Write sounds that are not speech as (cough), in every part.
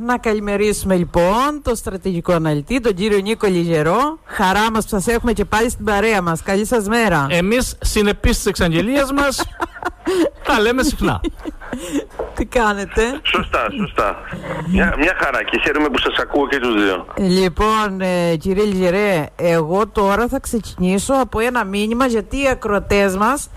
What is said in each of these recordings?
Να καλημερίσουμε λοιπόν τον στρατηγικό αναλυτή, τον κύριο Νίκο Λιγερό. Χαρά μας που σας έχουμε και πάλι στην παρέα μας. Καλή σας μέρα. Εμείς, συνεπείς της εξαγγελίας μας, (laughs) τα λέμε συχνά. Τι κάνετε; Σωστά, σωστά. Μια, μια χαρά και χαίρομαι που σας ακούω και τους δύο. Λοιπόν, ε, κύριε Λιγερέ, εγώ τώρα θα ξεκινήσω από ένα μήνυμα γιατί οι ακροατές μας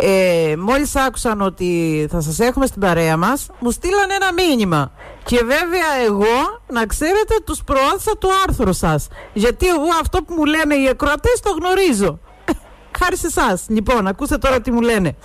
ε, μόλις άκουσαν ότι θα σας έχουμε στην παρέα μας μου στείλαν ένα μήνυμα και βέβαια εγώ να ξέρετε τους προώθησα το άρθρο σας γιατί εγώ αυτό που μου λένε οι ακροατές το γνωρίζω (laughs) Χάρη σε εσάς. Λοιπόν, ακούστε τώρα τι μου λένε.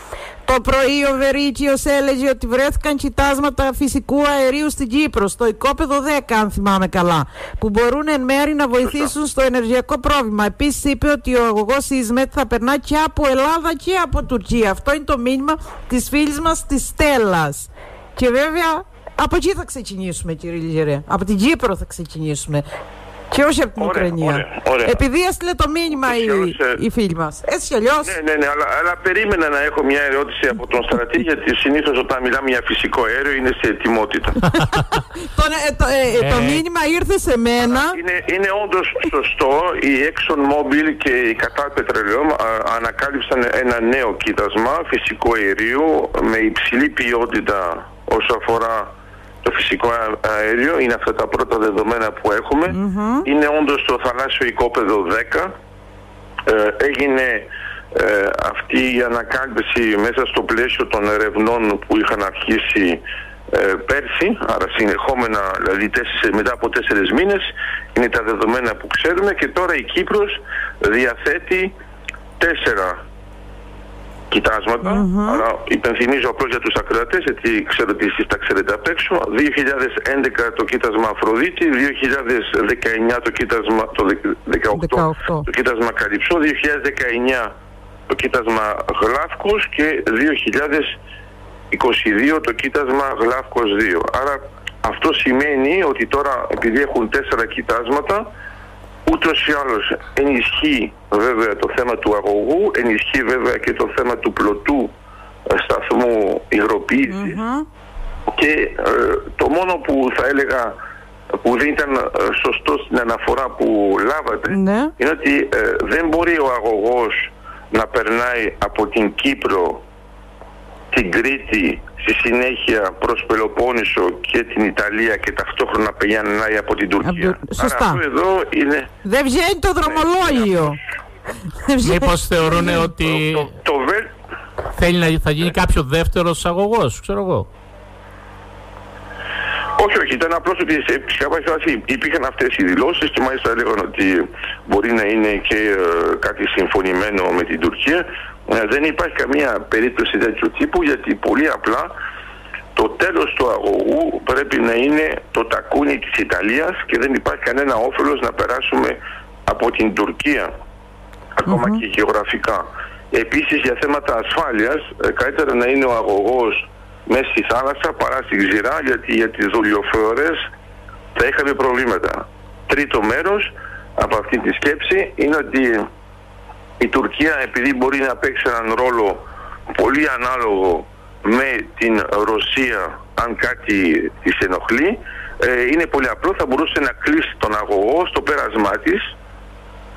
Το πρωί ο Βερίκιος έλεγε ότι βρέθηκαν κοιτάσματα φυσικού αερίου στην Κύπρο, στο οικόπεδο 10, αν θυμάμαι καλά, που μπορούν εν μέρη να βοηθήσουν στο ενεργειακό πρόβλημα. Επίσης είπε ότι ο αγωγός Ισμέτ θα περνά και από Ελλάδα και από Τουρκία. Αυτό είναι το μήνυμα της φίλης μας της Στέλλας. Και βέβαια από εκεί θα ξεκινήσουμε, κύριε Λιγερέ. Από την Κύπρο θα ξεκινήσουμε. Και όχι από την Ωραία, Ουκρανία. ωραία, ωραία. Επειδή έστειλε το μήνυμα η, Έτσι κι αλλιώς, ε, η φίλη μα. Έτσι κι αλλιώ. Ναι, ναι, ναι, αλλά, αλλά περίμενα να έχω μια ερώτηση από τον στρατή γιατί συνήθως όταν μιλάμε για φυσικό αέριο είναι σε ετοιμότητα. το, ε, το, ε, ε, το Ε. μήνυμα ήρθε σε μένα. είναι, είναι όντως σωστό, η Exxon Mobil και η Qatar Petroleum α, ανακάλυψαν ένα νέο κοίτασμα φυσικού αερίου με υψηλή ποιότητα όσο αφορά το φυσικό α- αέριο. Είναι αυτά τα πρώτα δεδομένα που εχουμε Είναι όντως το θαλάσσιο οικόπεδο 10. Ε, έγινε ε, αυτή η ανακάλυψη μέσα στο πλαίσιο των ερευνών που είχαν αρχίσει ε, πέρσι, άρα συνεχόμενα, δηλαδή τέσσερις, μετά από τέσσερις μήνες, είναι τα δεδομένα που ξέρουμε και τώρα η Κύπρος διαθέτει τέσσερα κοιτάσματα, αλλά υπενθυμίζω απλώς για τους ακροατές, γιατί ξέρω ότι εσείς τα ξέρετε απ' έξω. 2011 το κοίτασμα Αφροδίτη, 2019 το κοίτασμα, το 2018 18. το κοίτασμα Καλυψό, 2019 το κοίτασμα Γλάφκος και 2022 το κοίτασμα Γλάφκος 2. Άρα αυτό σημαίνει ότι τώρα επειδή έχουν τέσσερα κοιτάσματα ούτως ή άλλως ενισχύει βέβαια το θέμα του αγωγού, ενισχύει βέβαια και το θέμα του πλωτού ε, σταθμού υγροποίησης και ε, το μόνο που θα έλεγα που δεν ήταν ε, σωστό στην αναφορά που λάβατε Ναι. είναι ότι ε, δεν μπορεί ο αγωγός να περνάει από την Κύπρο, την Κρήτη, στη συνέχεια προς Πελοπόννησο και την Ιταλία και ταυτόχρονα να περνάει από την Τουρκία. Από το- σωστά. Άρα αυτό εδώ είναι... Δεν βγαίνει το δρομολόγιο. Δεν βγαίνει. Μήπως θεωρούν ότι Το, το, βε- θέλει να θα γίνει κάποιος δεύτερος αγωγός, ξέρω εγώ. Όχι, όχι, ήταν απλώς ότι σε φυσικά βάση υπήρχαν αυτές οι δηλώσεις και μάλιστα έλεγαν ότι μπορεί να είναι και ε, κάτι συμφωνημένο με την Τουρκία. Ε, δεν υπάρχει καμία περίπτωση τέτοιου τύπου γιατί πολύ απλά το τέλος του αγωγού πρέπει να είναι το τακούνι της Ιταλίας και δεν υπάρχει κανένα όφελος να περάσουμε από την Τουρκία ακόμα και γεωγραφικά. Επίσης για θέματα ασφάλειας ε, καλύτερα να είναι ο αγωγός μέσα στη θάλασσα παρά στη ξηρά γιατί για τις δολιοφορές θα είχαμε προβλήματα. Τρίτο μέρος από αυτή τη σκέψη είναι ότι η Τουρκία επειδή μπορεί να παίξει έναν ρόλο πολύ ανάλογο με την Ρωσία αν κάτι της ενοχλεί ε, είναι πολύ απλό θα μπορούσε να κλείσει τον αγωγό στο πέρασμά της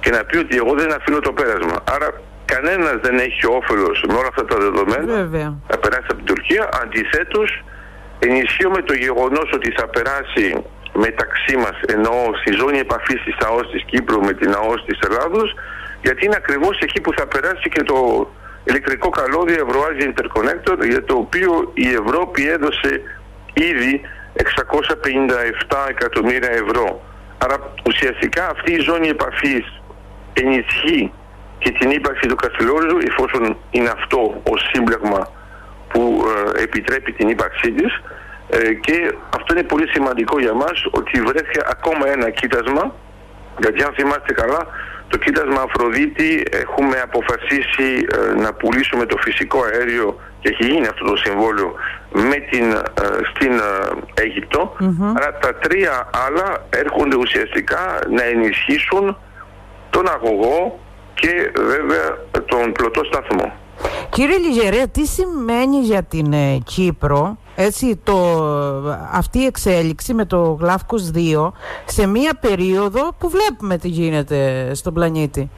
και να πει ότι εγώ δεν αφήνω το πέρασμα. Άρα κανένας δεν έχει όφελος με όλα αυτά τα δεδομένα Βέβαια. να περάσει από την Τουρκία. Αντιθέτως ενισχύουμε το γεγονός ότι θα περάσει μεταξύ μας εννοώ στη ζώνη επαφής της ΑΟΣ της Κύπρου με την ΑΟΣ της Ελλάδος γιατί είναι ακριβώς εκεί που θα περάσει και το ηλεκτρικό καλώδιο Ευρωάζια Interconnector για το οποίο η Ευρώπη έδωσε ήδη 657 εκατομμύρια ευρώ. Άρα ουσιαστικά αυτή η ζώνη επαφής ενισχύει και την ύπαρξη του Καστελόριζου εφόσον είναι αυτό ο σύμπλεγμα που ε, επιτρέπει την ύπαρξή της ε, και αυτό είναι πολύ σημαντικό για μας ότι βρέθηκε ακόμα ένα κοίτασμα γιατί αν θυμάστε καλά το κοίτασμα Αφροδίτη έχουμε αποφασίσει ε, να πουλήσουμε το φυσικό αέριο και έχει γίνει αυτό το συμβόλαιο με την, ε, στην ε, αιγυπτο Άρα τα τρία άλλα έρχονται ουσιαστικά να ενισχύσουν τον αγωγό και βέβαια τον πλωτό σταθμό. Κύριε Λιγερέ, τι σημαίνει για την ε, Κύπρο έτσι, το, αυτή η εξέλιξη με το Γλάφκος 2 σε μία περίοδο που βλέπουμε τι γίνεται στον πλανήτη.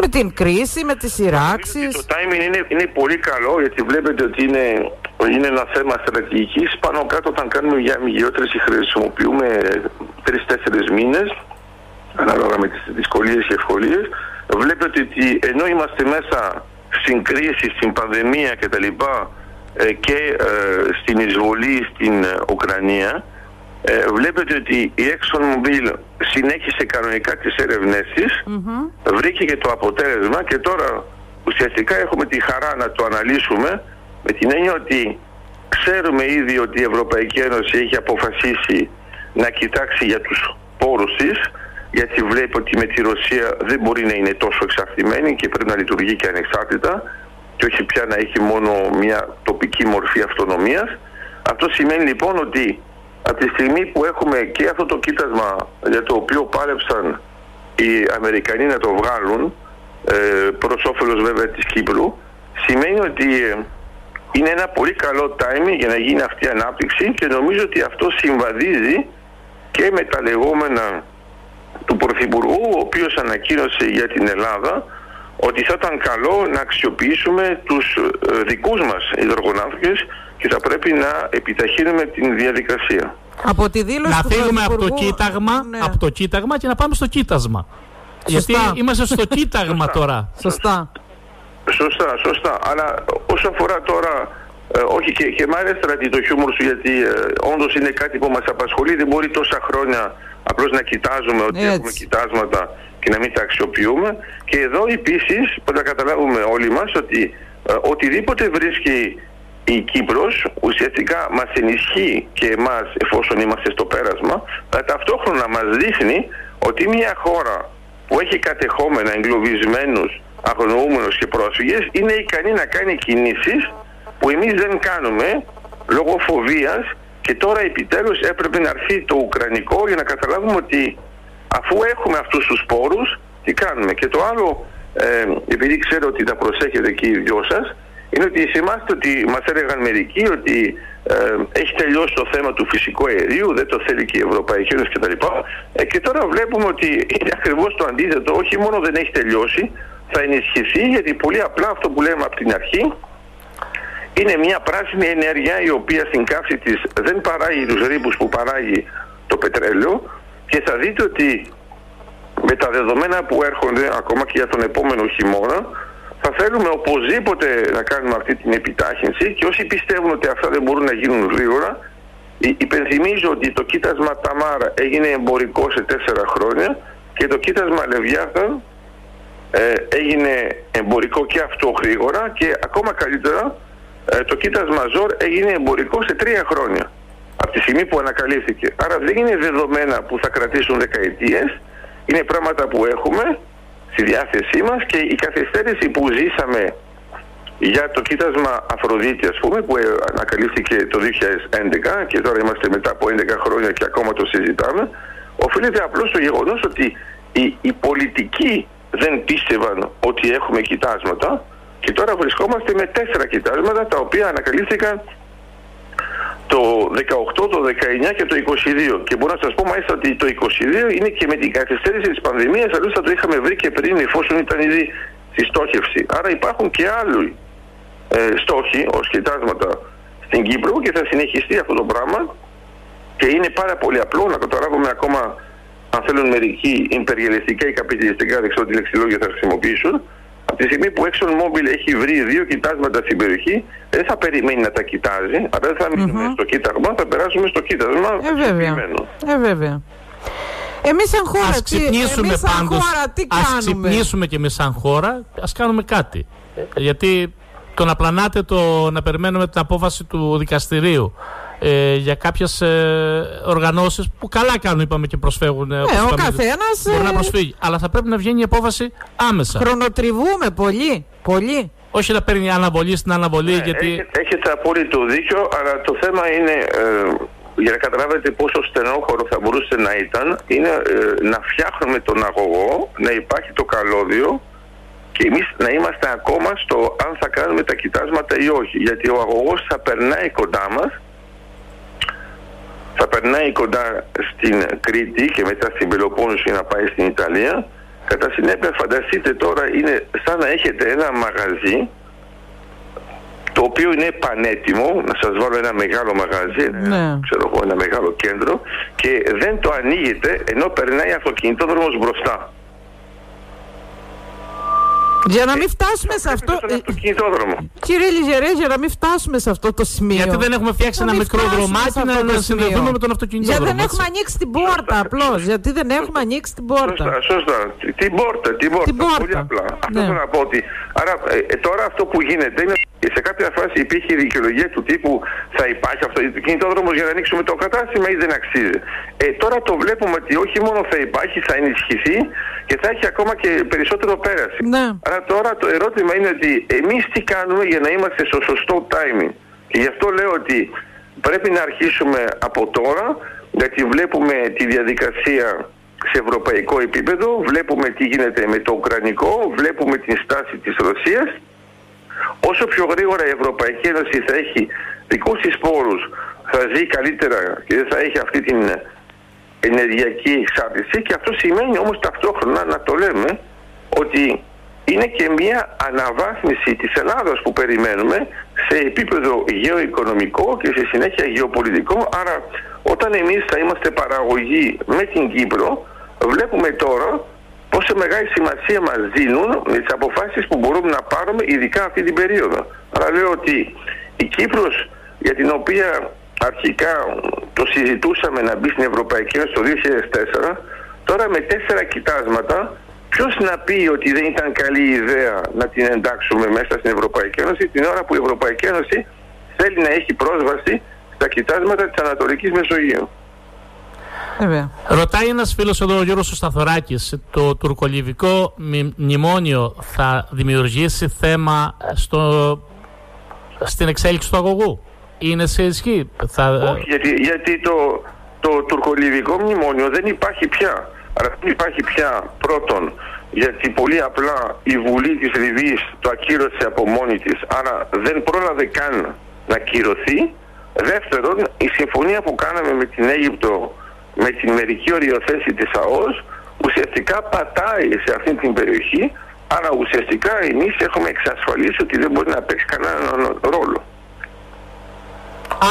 Με την κρίση, με τις σειράξεις. Το timing είναι, είναι πολύ καλό γιατί βλέπετε ότι είναι, είναι ένα θέμα στρατηγικής. Πάνω κάτω όταν κάνουμε για μηγειότερες χρησιμοποιούμε τρεις-τέσσερις μήνες ανάλογα με τις δυσκολίες και ευκολίες. Βλέπετε ότι ενώ είμαστε μέσα στην κρίση, στην πανδημία κτλ. Ε, και ε, στην εισβολή στην ε, Ουκρανία βλέπετε ότι η ExxonMobil συνέχισε κανονικά τις έρευνές της, βρήκε και το αποτέλεσμα και τώρα ουσιαστικά έχουμε τη χαρά να το αναλύσουμε με την έννοια ότι ξέρουμε ήδη ότι η Ευρωπαϊκή Ένωση έχει αποφασίσει να κοιτάξει για τους πόρους της γιατί βλέπει ότι με τη Ρωσία δεν μπορεί να είναι τόσο εξαρτημένη και πρέπει να λειτουργεί και ανεξάρτητα και όχι πια να έχει μόνο μια τοπική μορφή αυτονομίας. Αυτό σημαίνει λοιπόν ότι από τη στιγμή που έχουμε και αυτό το κοίτασμα για το οποίο πάλεψαν οι Αμερικανοί να το βγάλουν ε, προς όφελος βέβαια της Κύπρου σημαίνει ότι ε, είναι ένα πολύ καλό timing για να γίνει αυτή η ανάπτυξη και νομίζω ότι αυτό συμβαδίζει και με τα λεγόμενα του Πρωθυπουργού ο οποίος ανακοίνωσε για την Ελλάδα ότι θα ήταν καλό να αξιοποιήσουμε τους ε, δικούς μας υδρογοναύτες και θα πρέπει να επιταχύνουμε την διαδικασία. Από τη δήλωση να φύγουμε από το, κοίταγμα, ναι. από το κοίταγμα και να πάμε στο κοίτασμα. Γιατί είμαστε στο (laughs) κοίταγμα τώρα. Σωστά. Σωστά, σωστά. Αλλά όσο αφορά τώρα ε, όχι και, και μ' αρέσει το χιούμορ σου γιατί ε, όντως είναι κάτι που μας απασχολεί. Δεν μπορεί τόσα χρόνια απλώς να κοιτάζουμε ότι έχουμε κοιτάσματα και να μην τα αξιοποιούμε. Και εδώ επίσης πρέπει να καταλάβουμε όλοι μας ότι ε, οτιδήποτε βρίσκει η Κύπρος ουσιαστικά μας ενισχύει και εμάς εφόσον είμαστε στο πέρασμα, αλλά ταυτόχρονα μας δείχνει ότι μια χώρα που έχει κατεχόμενα εγκλωβισμένους, αγνοούμενους και πρόσφυγες είναι ικανή να κάνει κινήσεις που εμείς δεν κάνουμε λόγω φοβίας και τώρα επιτέλους έπρεπε να έρθει το Ουκρανικό για να καταλάβουμε ότι αφού έχουμε αυτούς τους πόρους, τι κάνουμε. Και το άλλο, ε, επειδή ξέρω ότι τα προσέχετε και οι δυο σας, είναι ότι θυμάστε ότι μας έλεγαν μερικοί ότι ε, έχει τελειώσει το θέμα του φυσικού αερίου, δεν το θέλει και η Ευρωπαϊκή Ένωση κτλ. Ε, και τώρα βλέπουμε ότι είναι ακριβώς το αντίθετο, όχι μόνο δεν έχει τελειώσει, θα ενισχυθεί γιατί πολύ απλά αυτό που λέμε από την αρχή είναι μια πράσινη ενέργεια η οποία στην καύση της δεν παράγει τους ρήπους που παράγει το πετρέλαιο και θα δείτε ότι με τα δεδομένα που έρχονται ακόμα και για τον επόμενο χειμώνα θα θέλουμε οπωσδήποτε να κάνουμε αυτή την επιτάχυνση και όσοι πιστεύουν ότι αυτά δεν μπορούν να γίνουν γρήγορα υπενθυμίζω ότι το κοίτασμα Ταμάρα έγινε εμπορικό σε τέσσερα χρόνια και το κοίτασμα Λεβιάθαν ε, έγινε εμπορικό και αυτό γρήγορα και ακόμα καλύτερα ε, το κοίτασμα Ζόρ έγινε εμπορικό σε τρία χρόνια από τη στιγμή που ανακαλύφθηκε. Άρα δεν είναι δεδομένα που θα κρατήσουν δεκαετίες, είναι πράγματα που έχουμε στη διάθεσή μας και η καθυστέρηση που ζήσαμε για το κοίτασμα Αφροδίτη ας πούμε που ανακαλύφθηκε το 2011 και τώρα είμαστε μετά από 11 χρόνια και ακόμα το συζητάμε οφείλεται απλώς στο γεγονός ότι οι, οι πολιτικοί δεν πίστευαν ότι έχουμε κοιτάσματα και τώρα βρισκόμαστε με τέσσερα κοιτάσματα τα οποία ανακαλύφθηκαν το 18, το 19 και το 22. Και μπορώ να σας πω μάλιστα ότι το 22 είναι και με την καθυστέρηση της πανδημίας, αλλιώς θα το είχαμε βρει και πριν εφόσον ήταν ήδη στη στόχευση. Άρα υπάρχουν και άλλοι ε, στόχοι ως κοιτάσματα στην Κύπρο και θα συνεχιστεί αυτό το πράγμα και είναι πάρα πολύ απλό να καταλάβουμε ακόμα αν θέλουν μερικοί υπεριαλιστικά ή καπιταλιστικά, δεν ξέρω τι λεξιλόγια θα χρησιμοποιήσουν, από τη στιγμή που ExxonMobil έχει βρει δύο κοιτάσματα στην περιοχή, δεν θα περιμένει να τα κοιτάζει, αλλά δεν θα μείνουμε στο κοίταγμα, θα περάσουμε στο κοίτασμα. Ε, βέβαια. Ε, βέβαια. Εμείς σαν χώρα, ας ξυπνήσουμε εμείς σαν πάντως, χώρα, τι ας κάνουμε; ξυπνήσουμε και εμείς σαν χώρα, ας κάνουμε κάτι. Γιατί το να πλανάτε το να περιμένουμε την απόφαση του δικαστηρίου ε, για κάποιες ε, οργανώσεις που καλά κάνουν, είπαμε και προσφεύγουν. Ε, Ναι, ο καθένας. Μπορεί να προσφύγει. Αλλά θα πρέπει να βγαίνει η απόφαση άμεσα. Χρονοτριβούμε πολύ. Πολύ. Όχι να παίρνει αναβολή στην αναβολή. Ναι, γιατί... έχετε, έχετε απόλυτο δίκιο, αλλά το θέμα είναι, ε, για να καταλάβετε πόσο στενόχωρο θα μπορούσε να ήταν, είναι ε, να φτιάχνουμε τον αγωγό, να υπάρχει το καλώδιο και εμείς να είμαστε ακόμα στο αν θα κάνουμε τα κοιτάσματα ή όχι. Γιατί ο αγωγός θα περνάει κοντά μας, θα περνάει κοντά στην Κρήτη και μετά στην Πελοπόννησο για να πάει στην Ιταλία. Κατά συνέπεια φανταστείτε τώρα είναι σαν να έχετε ένα μαγαζί το οποίο είναι πανέτοιμο, να σας βάλω ένα μεγάλο μαγαζί, Ναι. ξέρω εγώ, ένα μεγάλο κέντρο και δεν το ανοίγετε ενώ περνάει αυτοκινητόδρομος μπροστά. Για να μην φτάσουμε σε αυτό. Στον ε, αυτοκινητόδρομο. Κύριε Λιζερέ, για να μην φτάσουμε σε αυτό το σημείο. Γιατί δεν έχουμε φτιάξει Να ένα μην μικρό φτάσουμε δρομάκι σε αυτό να, το να σημείο. συνδεθούμε με τον αυτοκινητόδρομο. Γιατί δεν έτσι. έχουμε ανοίξει την πόρτα απλώς. Γιατί δεν έχουμε ανοίξει την πόρτα. Σωστά, σωστά. Τι- Την πόρτα, την πόρτα. Την πόρτα. Πολύ απλά. Αυτό Ναι. θέλω να πω ότι. Άρα ε, ε, τώρα αυτό που γίνεται είναι ότι σε κάποια φάση υπήρχε η δικαιολογία του τύπου θα υπάρχει αυτό το κινητόδρομο για να ανοίξουμε το κατάστημα ή δεν αξίζει. Ε, τώρα το βλέπουμε ότι όχι μόνο θα υπάρχει, θα ενισχυθεί και θα έχει ακόμα και περισσότερο πέραση. Ναι. Άρα τώρα το ερώτημα είναι ότι εμείς τι κάνουμε για να είμαστε στο σωστό timing. Και γι' αυτό λέω ότι πρέπει να αρχίσουμε από τώρα, γιατί βλέπουμε τη διαδικασία σε ευρωπαϊκό επίπεδο, βλέπουμε τι γίνεται με το Ουκρανικό, βλέπουμε την στάση της Ρωσίας. Όσο πιο γρήγορα η Ευρωπαϊκή Ένωση θα έχει δικούς της πόρους, θα ζει καλύτερα και δεν θα έχει αυτή την ενεργειακή εξάρτηση και αυτό σημαίνει όμως ταυτόχρονα να το λέμε ότι είναι και μια αναβάθμιση της Ελλάδας που περιμένουμε σε επίπεδο γεωοικονομικό και σε συνέχεια γεωπολιτικό άρα όταν εμείς θα είμαστε παραγωγοί με την Κύπρο βλέπουμε τώρα πόσο μεγάλη σημασία μας δίνουν με τις αποφάσεις που μπορούμε να πάρουμε ειδικά αυτή την περίοδο. Άρα λέω ότι η Κύπρος για την οποία αρχικά το συζητούσαμε να μπει στην Ευρωπαϊκή Ένωση το 2004 τώρα με τέσσερα κοιτάσματα ποιος να πει ότι δεν ήταν καλή ιδέα να την εντάξουμε μέσα στην Ευρωπαϊκή Ένωση την ώρα που η Ευρωπαϊκή Ένωση θέλει να έχει πρόσβαση στα κοιτάσματα της Ανατολικής Μεσογείου. Βέβαια. Ρωτάει ένας φίλος εδώ, ο Γιώργος ο Σταθωράκης, το τουρκολιβικό μνη- μνημόνιο θα δημιουργήσει θέμα στο, στην εξέλιξη του αγωγού; Είναι σε ισχύ; Θα, Όχι, γιατί, γιατί το, το τουρκολιβικό μνημόνιο δεν υπάρχει πια. Άρα δεν υπάρχει πια πρώτον γιατί πολύ απλά η Βουλή της Λιβύης το ακύρωσε από μόνη της άρα δεν πρόλαβε καν να κυρωθεί. Δεύτερον, η συμφωνία που κάναμε με την Αίγυπτο με την μερική οριοθέση της ΑΟΣ ουσιαστικά πατάει σε αυτή την περιοχή άρα ουσιαστικά εμείς έχουμε εξασφαλίσει ότι δεν μπορεί να παίξει κανέναν ρόλο.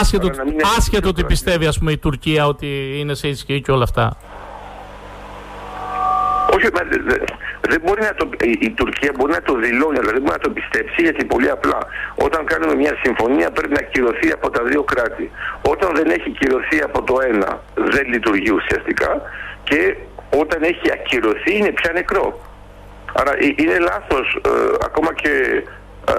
άσχετο, Άρα να μην έχει άσχετο ότι τίποτα. πιστεύει ας πούμε, η Τουρκία ότι είναι σε ισχύ και όλα αυτά. Όχι, μα δε- δε- δεν μπορεί να το, η, η Τουρκία μπορεί να το δηλώνει, αλλά δεν μπορεί να το πιστέψει γιατί πολύ απλά όταν κάνουμε μια συμφωνία πρέπει να κυρωθεί από τα δύο κράτη. Όταν δεν έχει κυρωθεί από το ένα δεν λειτουργεί ουσιαστικά και όταν έχει ακυρωθεί είναι πια νεκρό. Άρα ε, είναι λάθος ε, ακόμα και ε,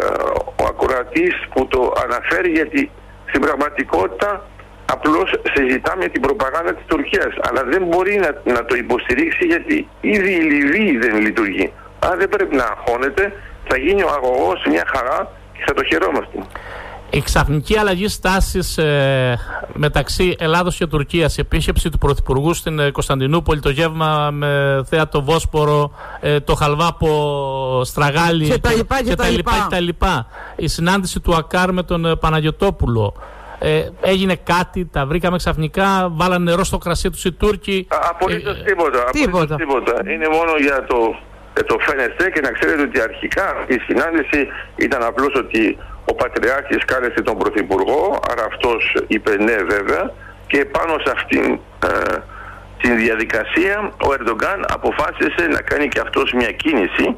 ο ακροατής που το αναφέρει γιατί στην πραγματικότητα απλώς συζητάμε την προπαγάνδα της Τουρκίας αλλά δεν μπορεί να, να το υποστηρίξει γιατί ήδη η Λιβύη δεν λειτουργεί. Άρα δεν πρέπει να αγχώνεται, θα γίνει ο αγωγός μια χαρά και θα το χαιρόμαστε. Η ξαφνική αλλαγή στάσης ε, μεταξύ Ελλάδος και Τουρκίας, η επίσκεψη του Πρωθυπουργού στην ε, Κωνσταντινούπολη, το γεύμα με θέα το Βόσπορο, ε, το χαλβά από Στραγάλη Και τα λοιπά, και τα λοιπά. και τα λοιπά. Η συνάντηση του Ακάρ με τον ε, Παναγιωτόπουλο. Ε, έγινε κάτι, τα βρήκαμε ξαφνικά, βάλανε νερό στο κρασί τους οι Τούρκοι. Α, Απολύτως Ε, τίποτα. τίποτα. Απολύτως τίποτα. Είναι μόνο για το, για το φαίνεστε και να ξέρετε ότι αρχικά η συνάντηση ήταν απλώς ότι ο Πατριάρχης κάλεσε τον Πρωθυπουργό, άρα αυτός είπε ναι βέβαια και πάνω σε αυτήν ε, την διαδικασία ο Ερντογκάν αποφάσισε να κάνει και αυτός μια κίνηση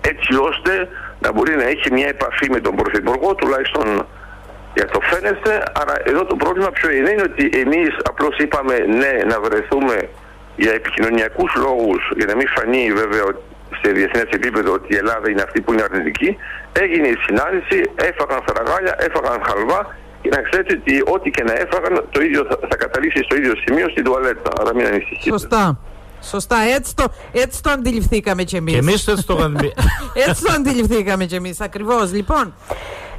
έτσι ώστε να μπορεί να έχει μια επαφή με τον Πρωθυπουργό τουλάχιστον για το φαίνεστε. Άρα εδώ το πρόβλημα ποιο είναι, είναι ότι εμείς απλώς είπαμε ναι να βρεθούμε για επικοινωνιακούς λόγους για να μην φανεί βέβαια ότι σε διεθνές επίπεδο ότι η Ελλάδα είναι αυτή που είναι αρνητική. Έγινε η συνάντηση, έφαγαν φραγάλια, έφαγαν χαλβά και να ξέρετε ότι ό,τι και να έφαγαν το ίδιο θα, θα καταλήξει στο ίδιο σημείο στην τουαλέτα. Άρα μην ανησυχείτε. Σωστά. Σωστά. Έτσι το, έτσι το αντιληφθήκαμε κι εμείς. Και εμείς έτσι το (laughs) είχαμε πει. Έτσι το αντιληφθήκαμε κι εμείς ακριβώς. Λοιπόν,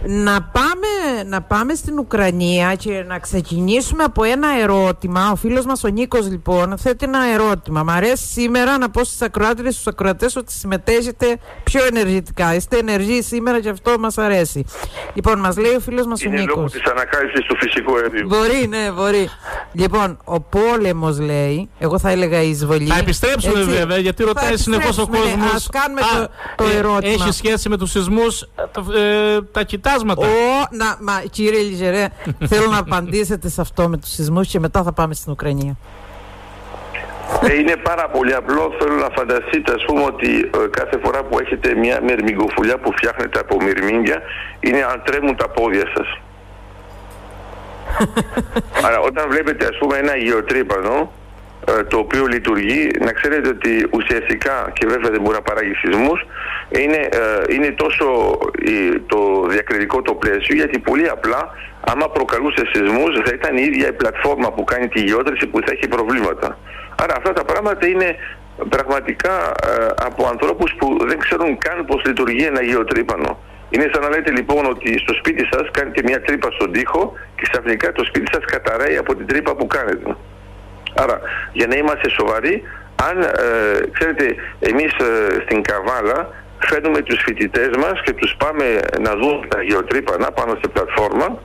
Να πάμε, να πάμε στην Ουκρανία και να ξεκινήσουμε από ένα ερώτημα. Ο φίλος μας ο Νίκος λοιπόν θέτει ένα ερώτημα. Μ' αρέσει σήμερα να πω στις ακροάτρες στους ακροατές ότι συμμετέχετε πιο ενεργητικά. Είστε ενεργοί σήμερα και αυτό μας αρέσει. Λοιπόν, μας λέει ο φίλος μας Είναι ο Νίκος. λόγω της ανακάλυψης του φυσικού αερίου. Μπορεί, ναι, μπορεί. Λοιπόν, ο πόλεμος λέει, εγώ θα έλεγα η εισβολή. Θα επιστρέψουμε Έτσι. βέβαια, γιατί Θα ρωτάει συνεχώς ο επιστρέψουμε, ναι. κόσμος. Ας κάνουμε το, το ερώτημα. Έχει σχέση με τους σεισμούς, ε, τα κοιτάσματα. Ο, να, μα, κύριε Λιζερέ, (laughs) θέλω να απαντήσετε σε αυτό με τους σεισμούς και μετά θα πάμε στην Ουκρανία. Ε, είναι πάρα πολύ απλό. Θέλω να φανταστείτε, ας πούμε, ότι ε, κάθε φορά που έχετε μια μερμηγκοφουλιά που φτιάχνετε από μυρμήγκια, είναι αν τρέμουν τα πόδια σας. (laughs) Άρα, όταν βλέπετε, ας πούμε, ένα γεωτρύπανο, ε, το οποίο λειτουργεί, να ξέρετε ότι ουσιαστικά, και βέβαια δεν μπορεί να παράγει σεισμούς, είναι, ε, είναι τόσο ε, το διακριτικό το πλαίσιο, γιατί πολύ απλά, άμα προκαλούσε σεισμούς, θα ήταν η ίδια η πλατφόρμα που κάνει τη γεώτρηση που θα έχει προβλήματα. Άρα αυτά τα πράγματα είναι πραγματικά ε, από ανθρώπους που δεν ξέρουν καν πώς λειτουργεί ένα γεωτρύπανο. Είναι σαν να λέτε λοιπόν ότι στο σπίτι σας κάνετε μια τρύπα στον τοίχο και ξαφνικά το σπίτι σας καταραίει από την τρύπα που κάνετε. Άρα, για να είμαστε σοβαροί, αν ε, ξέρετε, εμείς ε, στην Καβάλα φέρνουμε τους φοιτητές μας και τους πάμε να δουν τα γεωτρύπανα πάνω στη πλατφόρμα.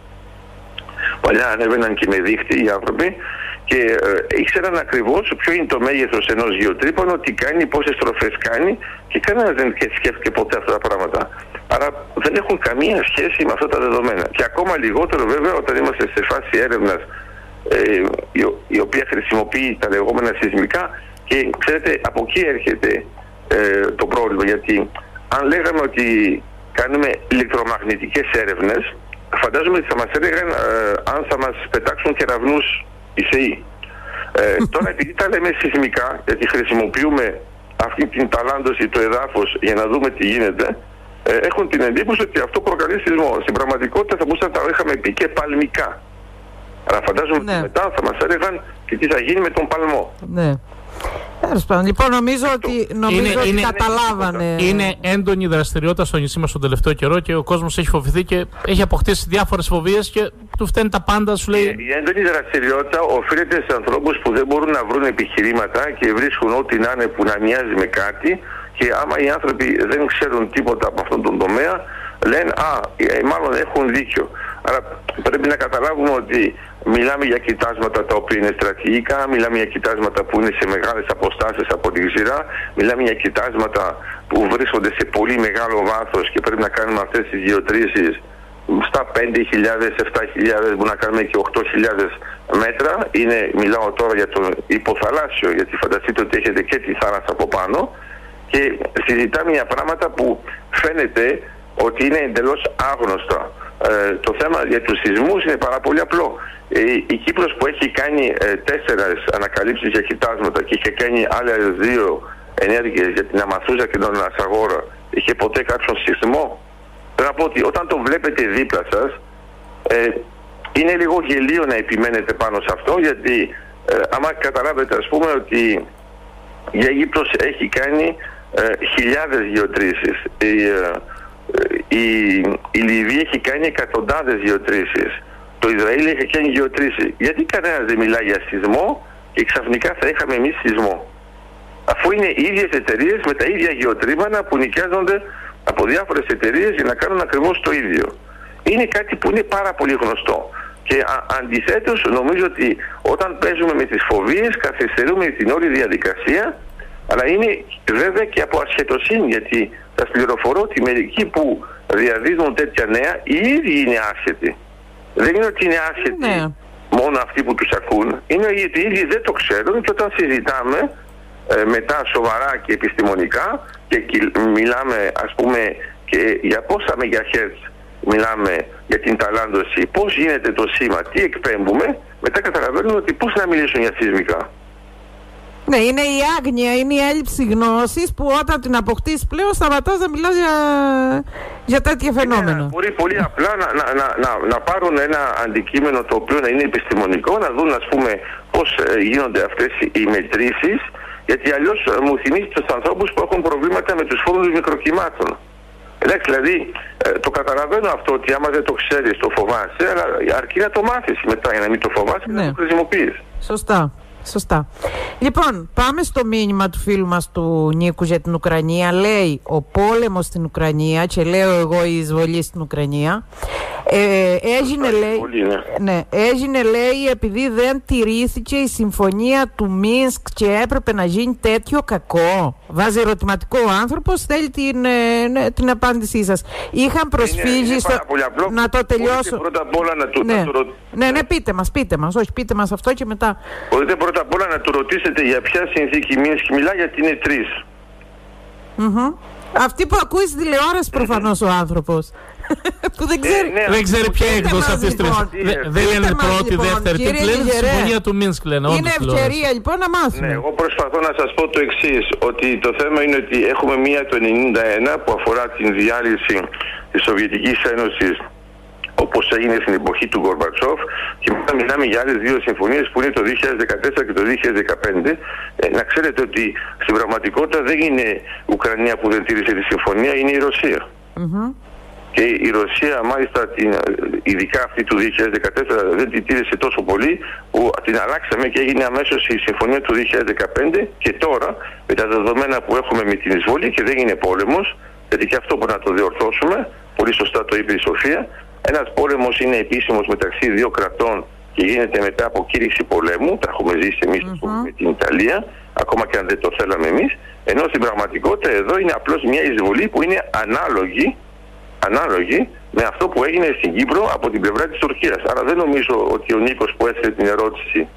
Παλιά ανέβαιναν και με δίχτυ οι άνθρωποι και ε, ήξεραν ακριβώς ποιο είναι το μέγεθος ενός γεωτρύπανου, τι κάνει, πόσες στροφές κάνει και κανένας δεν σκέφτηκε ποτέ αυτά τα πράγματα. Άρα δεν έχουν καμία σχέση με αυτά τα δεδομένα. Και ακόμα λιγότερο βέβαια όταν είμαστε σε φάση έρευνας ε, η, ο- η οποία χρησιμοποιεί τα λεγόμενα σεισμικά και ξέρετε από εκεί έρχεται ε, το πρόβλημα γιατί αν λέγαμε ότι κάνουμε ηλεκτρομαγνητικές έρευνες φαντάζομαι ότι θα μας έλεγαν ε, αν θα μας πετάξουν κεραυνούς οι ΣΕΗ. Ε, (laughs) τώρα επειδή τα λέμε σεισμικά γιατί χρησιμοποιούμε αυτή την ταλάντωση του εδάφους για να δούμε τι γίνεται ε, έχουν την εντύπωση ότι αυτό προκαλεί σεισμό. Στην πραγματικότητα θα μπορούσαμε να τα είχαμε πει και παλμικά. Αλλά φαντάζομαι Ναι. ότι μετά θα μας έλεγαν και τι θα γίνει με τον παλμό. Ναι. Τέλος πάντων, λοιπόν, νομίζω ότι, νομίζω ότι καταλάβανε. είναι έντονη η δραστηριότητα στο νησί μας τον τελευταίο καιρό και ο κόσμος έχει φοβηθεί και έχει αποκτήσει διάφορες φοβίες και του φταίνουν τα πάντα. Σου λέει. Η έντονη δραστηριότητα οφείλεται σε ανθρώπους που δεν μπορούν να βρουν επιχειρήματα και βρίσκουν ό,τι να είναι που να μοιάζει με κάτι και άμα οι άνθρωποι δεν ξέρουν τίποτα από αυτόν τον τομέα λένε «Α, ε, μάλλον έχουν δίκιο». Άρα πρέπει να καταλάβουμε ότι μιλάμε για κοιτάσματα τα οποία είναι στρατηγικά, μιλάμε για κοιτάσματα που είναι σε μεγάλες αποστάσεις από τη ξηρά, μιλάμε για κοιτάσματα που βρίσκονται σε πολύ μεγάλο βάθος και πρέπει να κάνουμε αυτές τις γεωτρήσεις στα 5.000, 7.000, μπορεί να κάνουμε και 8.000 μέτρα. Είναι, μιλάω τώρα για το υποθαλάσσιο, γιατί φανταστείτε ότι έχετε και τη θάλασσα από πάνω και συζητάμε για πράγματα που φαίνεται ότι είναι εντελώς άγνωστα. Ε, το θέμα για τους σεισμούς είναι πάρα πολύ απλό. Ε, η Κύπρος που έχει κάνει ε, τέσσερες ανακαλύψεις για κοιτάσματα και είχε κάνει άλλες δύο ενέργειες για την Αμαθούζα και τον Ασαγόρα, είχε ποτέ κάποιον σεισμό; Θέλω να πω ότι όταν το βλέπετε δίπλα σας, ε, είναι λίγο γελίο να επιμένετε πάνω σε αυτό, γιατί ε, άμα καταλάβετε ας πούμε ότι η Αίγυπτος έχει κάνει ε, χιλιάδες γεωτρήσεις. Η, ε, η, η Λιβύη έχει κάνει εκατοντάδες γεωτρήσεις. Το Ισραήλ έχει κάνει γεωτρήσεις. Γιατί κανένας δεν μιλάει για σεισμό και ξαφνικά θα είχαμε εμείς σεισμό; Αφού είναι οι ίδιες εταιρείες με τα ίδια γεωτρήμανα που νοικιάζονται από διάφορες εταιρείες για να κάνουν ακριβώς το ίδιο. Είναι κάτι που είναι πάρα πολύ γνωστό. Και α, αντιθέτως νομίζω ότι όταν παίζουμε με τις φοβίες καθυστερούμε την όλη διαδικασία αλλά είναι βέβαια και από ασχετοσύνη γιατί σας πληροφορώ ότι μερικοί που διαδίδουν τέτοια νέα οι ίδιοι είναι άσχετοι. Δεν είναι ότι είναι άσχετοι Ναι. μόνο αυτοί που τους ακούν. Είναι ότι οι ίδιοι δεν το ξέρουν και όταν συζητάμε ε, μετά σοβαρά και επιστημονικά και κυλ- μιλάμε ας πούμε και για πόσα μεγαχέρτς μιλάμε για την ταλάντωση, πώς γίνεται το σήμα, τι εκπέμπουμε, μετά καταλαβαίνουμε ότι πώς να μιλήσουν για σεισμικά. Ναι, είναι η άγνοια, είναι η έλλειψη γνώσης που όταν την αποκτήσει πλέον σταματάς να μιλάς για, για τέτοια φαινόμενα. Ναι, μπορεί πολύ απλά να, να, να, να, να πάρουν ένα αντικείμενο το οποίο να είναι επιστημονικό, να δουν ας πούμε πώς ε, γίνονται αυτές οι μετρήσεις, γιατί αλλιώς ε, μου θυμίζει τους ανθρώπους που έχουν προβλήματα με τους φόρους μικροκυμάτων. Εντάξει, δηλαδή ε, το καταλαβαίνω αυτό ότι άμα δεν το ξέρεις, το φοβάσαι, αλλά αρκεί να το μάθεις μετά για να μην το φοβάσαι και Ναι. να το χρησιμοποιείς. Σωστά. Σωστά. Λοιπόν, πάμε στο μήνυμα του φίλου μας του Νίκου για την Ουκρανία. Λέει ο πόλεμος στην Ουκρανία και λέω εγώ η εισβολή στην Ουκρανία. Ε, έγινε Σωστά, η λέει, εισβολή, ναι. ναι, έγινε λέει επειδή δεν τηρήθηκε η συμφωνία του Μίνσκ και έπρεπε να γίνει τέτοιο κακό. Βάζει ερωτηματικό ο άνθρωπος, θέλει την, ε, ναι, την απάντησή σας. Είχαν προσφύγει είναι, είναι στο... πάρα πολύ απλό. Να το Μπορείτε τελειώσω. πρώτα απ' όλα να του, Ναι. να του ρω- ναι, ναι, πείτε μας, πείτε μας. Όχι, πείτε μας αυτό και μετά. Μπορείτε πρώτα απ' όλα να του ρωτήσετε για ποια συνθήκη Μίνσκ μιλά, γιατί είναι τρεις. Μμμ. Αυτή που ακούει στη τηλεόραση προφανώς ο άνθρωπος. (laughs) που δεν ξέρει. ναι, Δεν ξέρει ποια Πείτε έκδοση μας, αυτής της λοιπόν. Δεν Πείτε λένε μας, πρώτη, λοιπόν, δεύτερη. κύριε Τι λένε τη Λιγερέ. συμφωνία του Μίνσκ λένε. όντως Είναι τηλεόραση. ευκαιρία λοιπόν να μάθουμε. Ναι, εγώ προσπαθώ να σας πω το εξής ότι το θέμα είναι ότι έχουμε μία το 91 που αφορά την διάλυση της Σοβιετικής Ένωσης όπως έγινε στην εποχή του Γκορμπατσόφ και μετά μιλάμε για άλλες δύο συμφωνίες που είναι το 2014 και το 2015 Ε, να ξέρετε ότι στην πραγματικότητα δεν είναι Ουκρανία που δεν τήρησε τη συμφωνία είναι η Ρωσία Μμμ. και η Ρωσία μάλιστα την, ειδικά αυτή του 2014 δεν την τήρησε τόσο πολύ που την αλλάξαμε και έγινε αμέσως η συμφωνία του 2015 και τώρα με τα δεδομένα που έχουμε με την εισβολή και δεν είναι πόλεμος γιατί και αυτό μπορεί να το διορθώσουμε πολύ σωστά το είπε η Σοφία ένας πόλεμος είναι επίσημος μεταξύ δύο κρατών και γίνεται μετά από κήρυξη πολέμου τα έχουμε ζήσει εμείς ας πούμε, με την Ιταλία ακόμα και αν δεν το θέλαμε εμείς ενώ στην πραγματικότητα εδώ είναι απλώς μια εισβολή που είναι ανάλογη ανάλογη με αυτό που έγινε στην Κύπρο από την πλευρά της Τουρκίας. Άρα δεν νομίζω ότι ο Νίκος που έθεσε την ερώτηση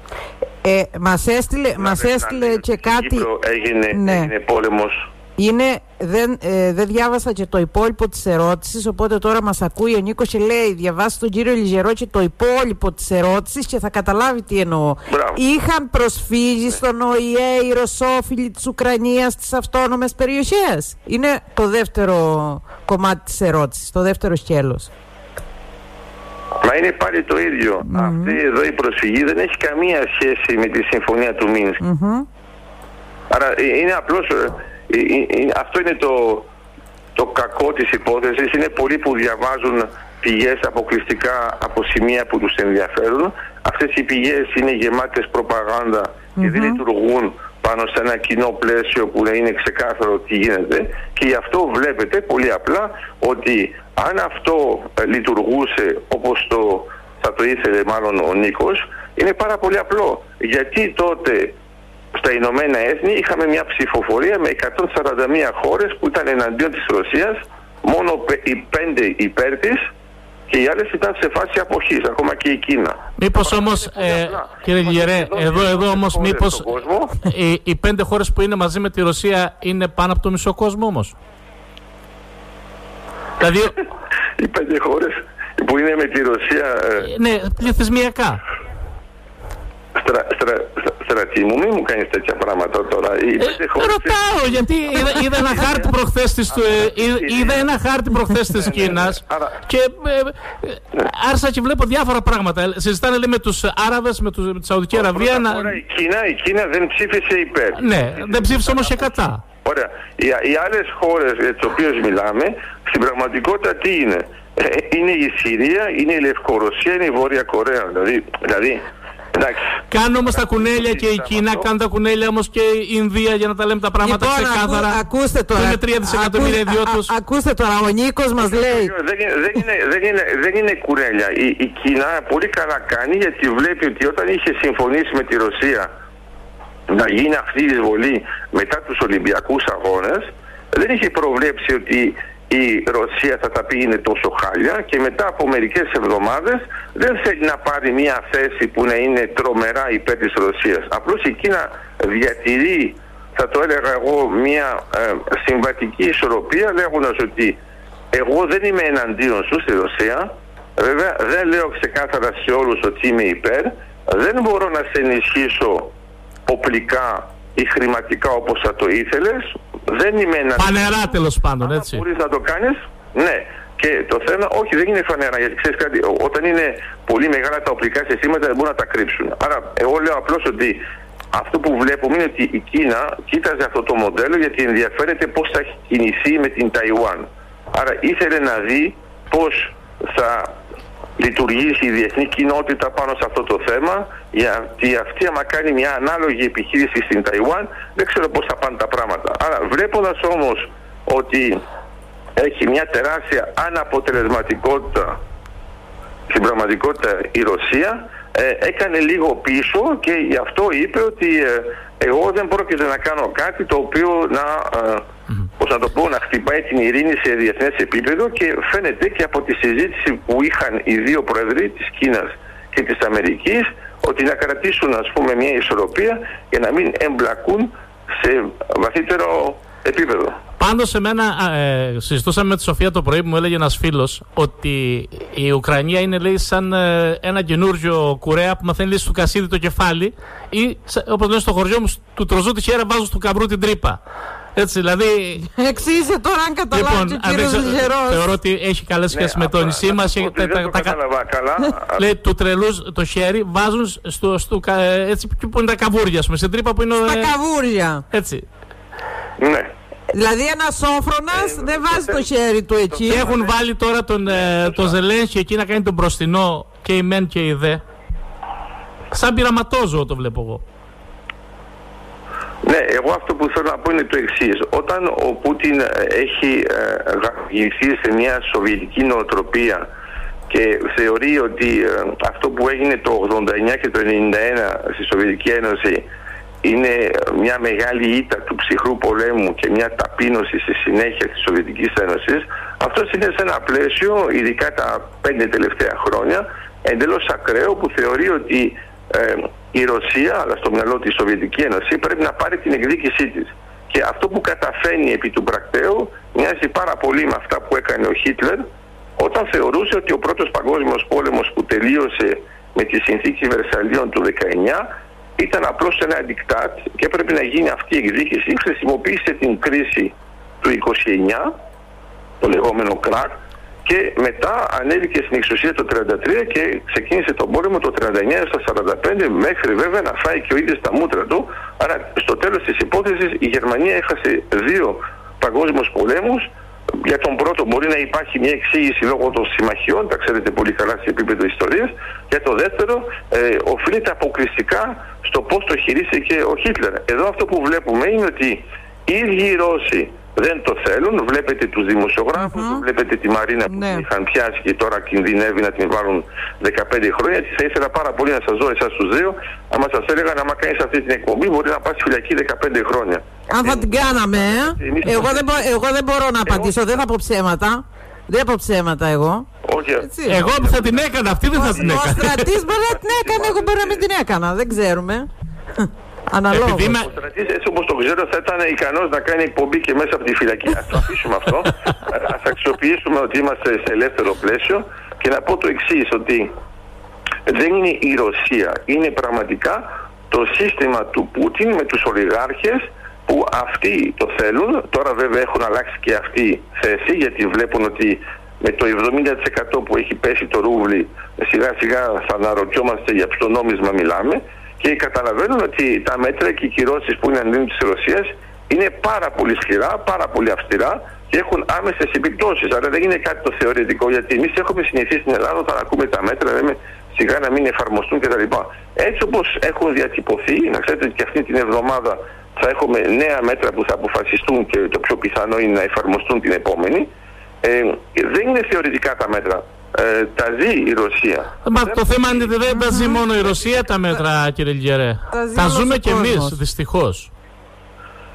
Ε, μας έστειλε, να μας λέει έστειλε ότι και στην κάτι. Κύπρο έγινε, Ναι. έγινε πόλεμος. Είναι, δεν, ε, δεν διάβασα και το υπόλοιπο της ερώτησης οπότε τώρα μας ακούει ο Νίκος και λέει διαβάσει τον κύριο Λιζερό και το υπόλοιπο της ερώτησης και θα καταλάβει τι εννοώ. Μπράβο. Είχαν προσφύγει στον ΟΗΕ οι ρωσόφιλοι της Ουκρανίας στις αυτόνομες περιοχές. Είναι το δεύτερο κομμάτι της ερώτησης, το δεύτερο σκέλος. Μα είναι πάλι το ίδιο. Αυτή εδώ η προσφυγή δεν έχει καμία σχέση με τη συμφωνία του Μίνσκ. Μμμ. Άρα ε, είναι απλώς, ε, ε, ε, ε, αυτό είναι το, το κακό της υπόθεσης. Είναι πολλοί που διαβάζουν πηγές αποκλειστικά από σημεία που τους ενδιαφέρουν. Αυτές οι πηγές είναι γεμάτες προπαγάνδα και δεν λειτουργούν πάνω σε ένα κοινό πλαίσιο που να είναι ξεκάθαρο τι γίνεται και γι' αυτό βλέπετε πολύ απλά ότι αν αυτό ε, λειτουργούσε όπως το, θα το ήθελε μάλλον ο Νίκος είναι πάρα πολύ απλό γιατί τότε στα Ηνωμένα Έθνη είχαμε μια ψηφοφορία με 141 χώρες που ήταν εναντίον της Ρωσίας μόνο πε- οι πέντε υπέρ της και οι άλλες ήταν σε φάση αποχής, ακόμα και η Κίνα. Μήπως όμως, πολύ ε, απλά. κύριε Είμαστε Λιγερέ, εδώ εδώ, εδώ δύο όμως, χώρες μήπως στον κόσμο. οι, οι πέντε χώρες που είναι μαζί με τη Ρωσία είναι πάνω από το μισό κόσμο όμως; Δηλαδή, (laughs) Οι πέντε χώρες που είναι με τη Ρωσία ε, ναι, πληθυσμιακά. Στρα, στρα, στρα, στρατή μου, μην μου κάνεις τέτοια πράγματα τώρα. Οι Ε, πέντε χώρες ρωτάω, γιατί είδα, είδα ένα χάρτη προχθές της, του, ε, είδα, είδα ένα χάρτη προχθές της Κίνας Άρα- και ε, ε, άρχισα και βλέπω διάφορα πράγματα. Ε, Συζητάνε λέει, με τους Άραβες, με, τους, με τη Σαουδική Αραβία. Πρώτα να- απ' όλα η Κίνα, η Κίνα δεν ψήφισε υπέρ. Ναι, δεν ψήφισε όμως και κατά. Ωραία. Οι, οι άλλες χώρες για τις οποίες μιλάμε, στην πραγματικότητα τι είναι; Ε, είναι η Συρία, είναι η Λευκορωσία, είναι η Βόρεια Κορέα. Δηλαδή, δηλαδή εντάξει. Κάνουν όμως τα κουνέλια και η συζητάμε Κίνα, αυτό. κάνουν τα κουνέλια όμως και η Ινδία για να τα λέμε τα πράγματα Λοιπόν, ξεκάθαρα. ακού- ακούστε τώρα. Που είναι 3 δισεκατομμύρια Ακού- ιδιώτες. α- α- Ακούστε τώρα, ο Νίκος μας λέει. Δεν είναι, δεν, είναι, δεν, είναι, δεν είναι κουρέλια. Η, η Κίνα πολύ καλά κάνει γιατί βλέπει ότι όταν είχε συμφωνήσει με τη Ρωσία να γίνει αυτή η εισβολή μετά τους Ολυμπιακούς Αγώνες δεν είχε προβλέψει ότι η Ρωσία θα τα πει είναι τόσο χάλια και μετά από μερικές εβδομάδες δεν θέλει να πάρει μια θέση που να είναι τρομερά υπέρ της Ρωσίας. Απλώς η Κίνα διατηρεί θα το έλεγα εγώ μια ε, συμβατική ισορροπία λέγοντας ότι εγώ δεν είμαι εναντίον σου στη Ρωσία. Βέβαια δεν λέω ξεκάθαρα σε όλους ότι είμαι υπέρ. Δεν μπορώ να σε ενισχύσω οπλικά ή χρηματικά όπως θα το ήθελες δεν είμαι εναντίον Πανερά τέλος πάντων, Άμα έτσι. μπορείς να το κάνεις, ναι. Και το θέμα, όχι δεν είναι φανερά, γιατί ξέρεις κάτι, ό- όταν είναι πολύ μεγάλα τα οπλικά συστήματα δεν μπορούν να τα κρύψουν. Άρα εγώ λέω απλώς ότι αυτό που βλέπουμε είναι ότι η Κίνα κοίταζε αυτό το μοντέλο γιατί ενδιαφέρεται πώς θα κινηθεί με την Ταϊουάν. Άρα ήθελε να δει πώς θα λειτουργήσει η διεθνή κοινότητα πάνω σε αυτό το θέμα γιατί αυτή άμα κάνει μια ανάλογη επιχείρηση στην Ταϊουάν δεν ξέρω πώς θα πάνε τα πράγματα. Άρα βλέποντας όμως ότι έχει μια τεράστια αναποτελεσματικότητα στην πραγματικότητα η Ρωσία ε, έκανε λίγο πίσω και γι' αυτό είπε ότι ε, εγώ δεν πρόκειται να κάνω κάτι το οποίο να, ε, πώς να το πω, να χτυπάει την ειρήνη σε διεθνές επίπεδο και φαίνεται και από τη συζήτηση που είχαν οι δύο πρόεδροι της Κίνας και της Αμερικής ότι να κρατήσουν ας πούμε μια ισορροπία και να μην εμπλακούν σε βαθύτερο επίπεδο. Πάντως, σε μένα, ε, συζητούσαμε με τη Σοφία το πρωί που μου έλεγε ένας φίλος ότι η Ουκρανία είναι λέει σαν ε, ένα καινούριο κουρέα που μαθαίνει λέει, στο κασίδι το κεφάλι ή όπως λένε στο χωριό μου, του τροζού τη χέρα βάζω του καμπρού την τρύπα. Έτσι, δηλαδή. Εξήγησε τώρα αν καταλάβει Λοιπόν, ο κύριος αν δεν ξέρω, Λιγερός. θεωρώ ότι έχει καλές σχέσεις με το απλά νησί να μας. πω ότι δεν το κατάλαβα καλά. (laughs) Λέει του τρελούς το χέρι βάζουν στο, στο, κα- έτσι που είναι τα καβούρια, ας πούμε, στην τρύπα που είναι. ο- Τα ε, καβούρια. έτσι. ναι. Δηλαδή ένας σόφρονα Ε, δεν βάζει το το χέρι του εκεί. Και έχουν βάλει τώρα τον, ε, τον Ζελένσκι εκεί να κάνει τον μπροστινό και η μεν και η δε. Σαν πειραματόζωο το βλέπω εγώ. Ναι, εγώ αυτό που θέλω να πω είναι το εξής. Όταν ο Πούτιν ε, έχει ε, γραφειριστεί σε μια σοβιετική νοοτροπία και θεωρεί ότι ε, αυτό που έγινε το 89 και το 91 στη Σοβιετική Ένωση είναι μια μεγάλη ήττα του ψυχρού πολέμου και μια ταπείνωση στη συνέχεια της Σοβιετικής Ένωσης αυτό είναι σε ένα πλαίσιο, ειδικά τα πέντε τελευταία χρόνια εντελώς ακραίο που θεωρεί ότι ε, η Ρωσία, αλλά στο μυαλό της Σοβιετική Ένωση, πρέπει να πάρει την εκδίκησή της. Και αυτό που καταφέρνει επί του πρακτέου μοιάζει πάρα πολύ με αυτά που έκανε ο Χίτλερ όταν θεωρούσε ότι ο πρώτος παγκόσμιος πόλεμος που τελείωσε με τη συνθήκη Βερσαλίων του 19 ήταν απλώς ένα δικτάτ και έπρεπε να γίνει αυτή η εκδίκηση. Χρησιμοποίησε την κρίση του 29, το λεγόμενο κράκ, και μετά ανέβηκε στην εξουσία το 33 και ξεκίνησε τον πόλεμο το 39 στα 45 μέχρι βέβαια να φάει και ο ίδιος τα μούτρα του. Άρα στο τέλος της υπόθεσης η Γερμανία έχασε δύο παγκόσμιους πολέμους για τον πρώτο μπορεί να υπάρχει μια εξήγηση λόγω των συμμαχιών, τα ξέρετε πολύ καλά σε επίπεδο ιστορίας. Για το δεύτερο, ε, οφείλεται αποκλειστικά στο πώς το χειρίστηκε ο Χίτλερ. Εδώ αυτό που βλέπουμε είναι ότι οι ίδιοι οι Ρώσοι δεν το θέλουν. Βλέπετε τους δημοσιογραφους βλέπετε τη Μαρίνα που Ναι. την είχαν πιάσει και τώρα κινδυνεύει να την βάλουν 15 χρόνια. Και θα ήθελα πάρα πολύ να σας δω εσάς τους δύο, άμα σας έλεγα να κάνεις αυτή την εκπομπή μπορεί να πας στη φυλακή 15 χρόνια. Αν θα την κάναμε, ε. Εμείς- εγώ, δεν, μπο- εγώ δεν μπορώ να απαντήσω, δεν θα πω ψέματα. Δεν θα πω ψέματα εγώ. Όχι, Έτσι. Εγώ που θα την έκανα, αυτή δεν θα την Ο έκανα. στρατής (laughs) μπορεί να την έκανε, εγώ μπορεί να μην την έκανα. Δεν ξέρουμε. Αναλόγως. Επειδή είμαι- Ο στρατής έτσι όπως το ξέρω θα ήταν ικανός να κάνει εκπομπή και μέσα από τη φυλακή. Ας το αφήσουμε αυτό. (laughs) Ας αξιοποιήσουμε ότι είμαστε σε ελεύθερο πλαίσιο και να πω το εξής ότι δεν είναι η Ρωσία. Είναι πραγματικά το σύστημα του Πούτιν με τους ολιγάρχες που αυτοί το θέλουν. Τώρα βέβαια έχουν αλλάξει και αυτή η θέση γιατί βλέπουν ότι με το 70% που έχει πέσει το ρούβλι σιγά σιγά θα αναρωτιόμαστε για ποιο νόμισμα μιλάμε και καταλαβαίνουν ότι τα μέτρα και οι κυρώσεις που είναι αντίον της Ρωσίας είναι πάρα πολύ σκληρά, πάρα πολύ αυστηρά και έχουν άμεσες επιπτώσεις. Άρα δεν είναι κάτι το θεωρητικό γιατί εμείς έχουμε συνηθίσει στην Ελλάδα όταν ακούμε τα μέτρα λέμε σιγά να μην εφαρμοστούν κτλ. Έτσι όπως έχουν διατυπωθεί, να ξέρετε ότι και αυτή την εβδομάδα θα έχουμε νέα μέτρα που θα αποφασιστούν και το πιο πιθανό είναι να εφαρμοστούν την επόμενη. Ε, δεν είναι θεωρητικά τα μέτρα. Ε, τα ζει η Ρωσία. Μα το θέμα είναι ότι δεν τα ζει μόνο η Ρωσία τα μέτρα, κύριε Λιγερέ. Τα ζει Τα όλος ζούμε ο κι εμείς, κόσμος. δυστυχώς.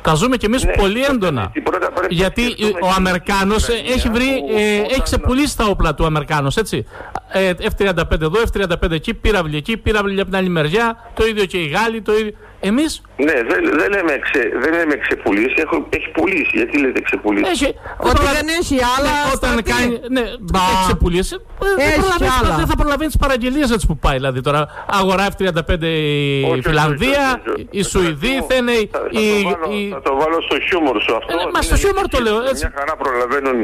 Τα ζούμε κι εμείς Ναι, πολύ το- έντονα. το- πρώτα πρέπει να Γιατί σκεφτούμε ο την Αμερικάνος Ουκρανία έχει βρει, που ε, όταν- έχει ξεπουλήσει τα όπλα του Αμερικάνος, έτσι. Ε, F-35 εδώ, F-35 εκεί, πύραυλοι εκεί, πύραυλοι από την άλλη μεριά. Το ίδιο και οι Γάλλοι, το ίδιο. Εμείς; Ναι, δεν, δεν, λέμε, ξε, δεν λέμε ξεπουλήσει, έχω, έχει πουλήσει. Γιατί λέτε ξεπουλήσει; έχει. Ότι δεν έχει άλλα. Ναι, όταν στρατή. κάνει. Ναι, Μπα. έχει ξεπουλήσει. ε, δεν Έχει προλαβαίνεις- άλλα. Δεν θα προλαβαίνεις τις παραγγελίες έτσι που πάει. Δηλαδή τώρα αγορά F-35 η Όχι, όχι, Φιλανδία, όχι, όχι, όχι. η Σουηδοί, Θα- θένε θα, θα, η. το βάλω, η- θα το βάλω στο χιούμορ σου αυτό. Ε, ναι, μα Είναι στο χιούμορ το λέω, μια έτσι. χαρά προλαβαίνουν.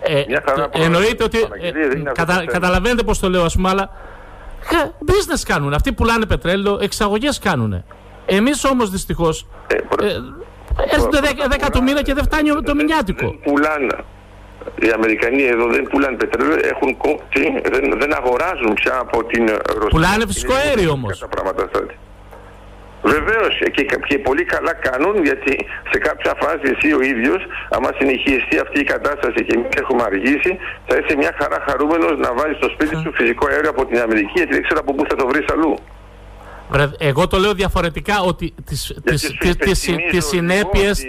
Ε, Μια χαρά το- προλαβαίνουν εννοείται ότι. τις ε, παραγγελίες, δεν είναι αυτό κατα- το θέμα. καταλαβαίνετε πώς το λέω, ας πούμε, αλλά. ε, Business κάνουν. Αυτοί πουλάνε πετρέλαιο, εξαγωγές κάνουν. Εμείς όμως δυστυχώς. Ε, προ- έρχονται 10 του μήνα και δεν φτάνει το μηνιάτικο. Δεν πουλάνε. οι Αμερικανοί εδώ δεν πουλάνε πετρέλαιο, έχουν κόψει, δεν, δεν αγοράζουν πια από την Ρωσία. Πουλάνε φυσικό αέριο όμως. Βεβαίως και, και πολύ καλά κάνουν γιατί σε κάποια φάση εσύ ο ίδιος, άμα συνεχιστεί αυτή η κατάσταση και εμεί έχουμε αργήσει, θα είσαι μια χαρά χαρούμενος να βάλεις στο σπίτι σου φυσικό αέριο από την Αμερική γιατί δεν ξέρω από πού θα το βρεις αλλού. Εγώ το λέω διαφορετικά ότι τις, τις, τις, τις, συνέπειες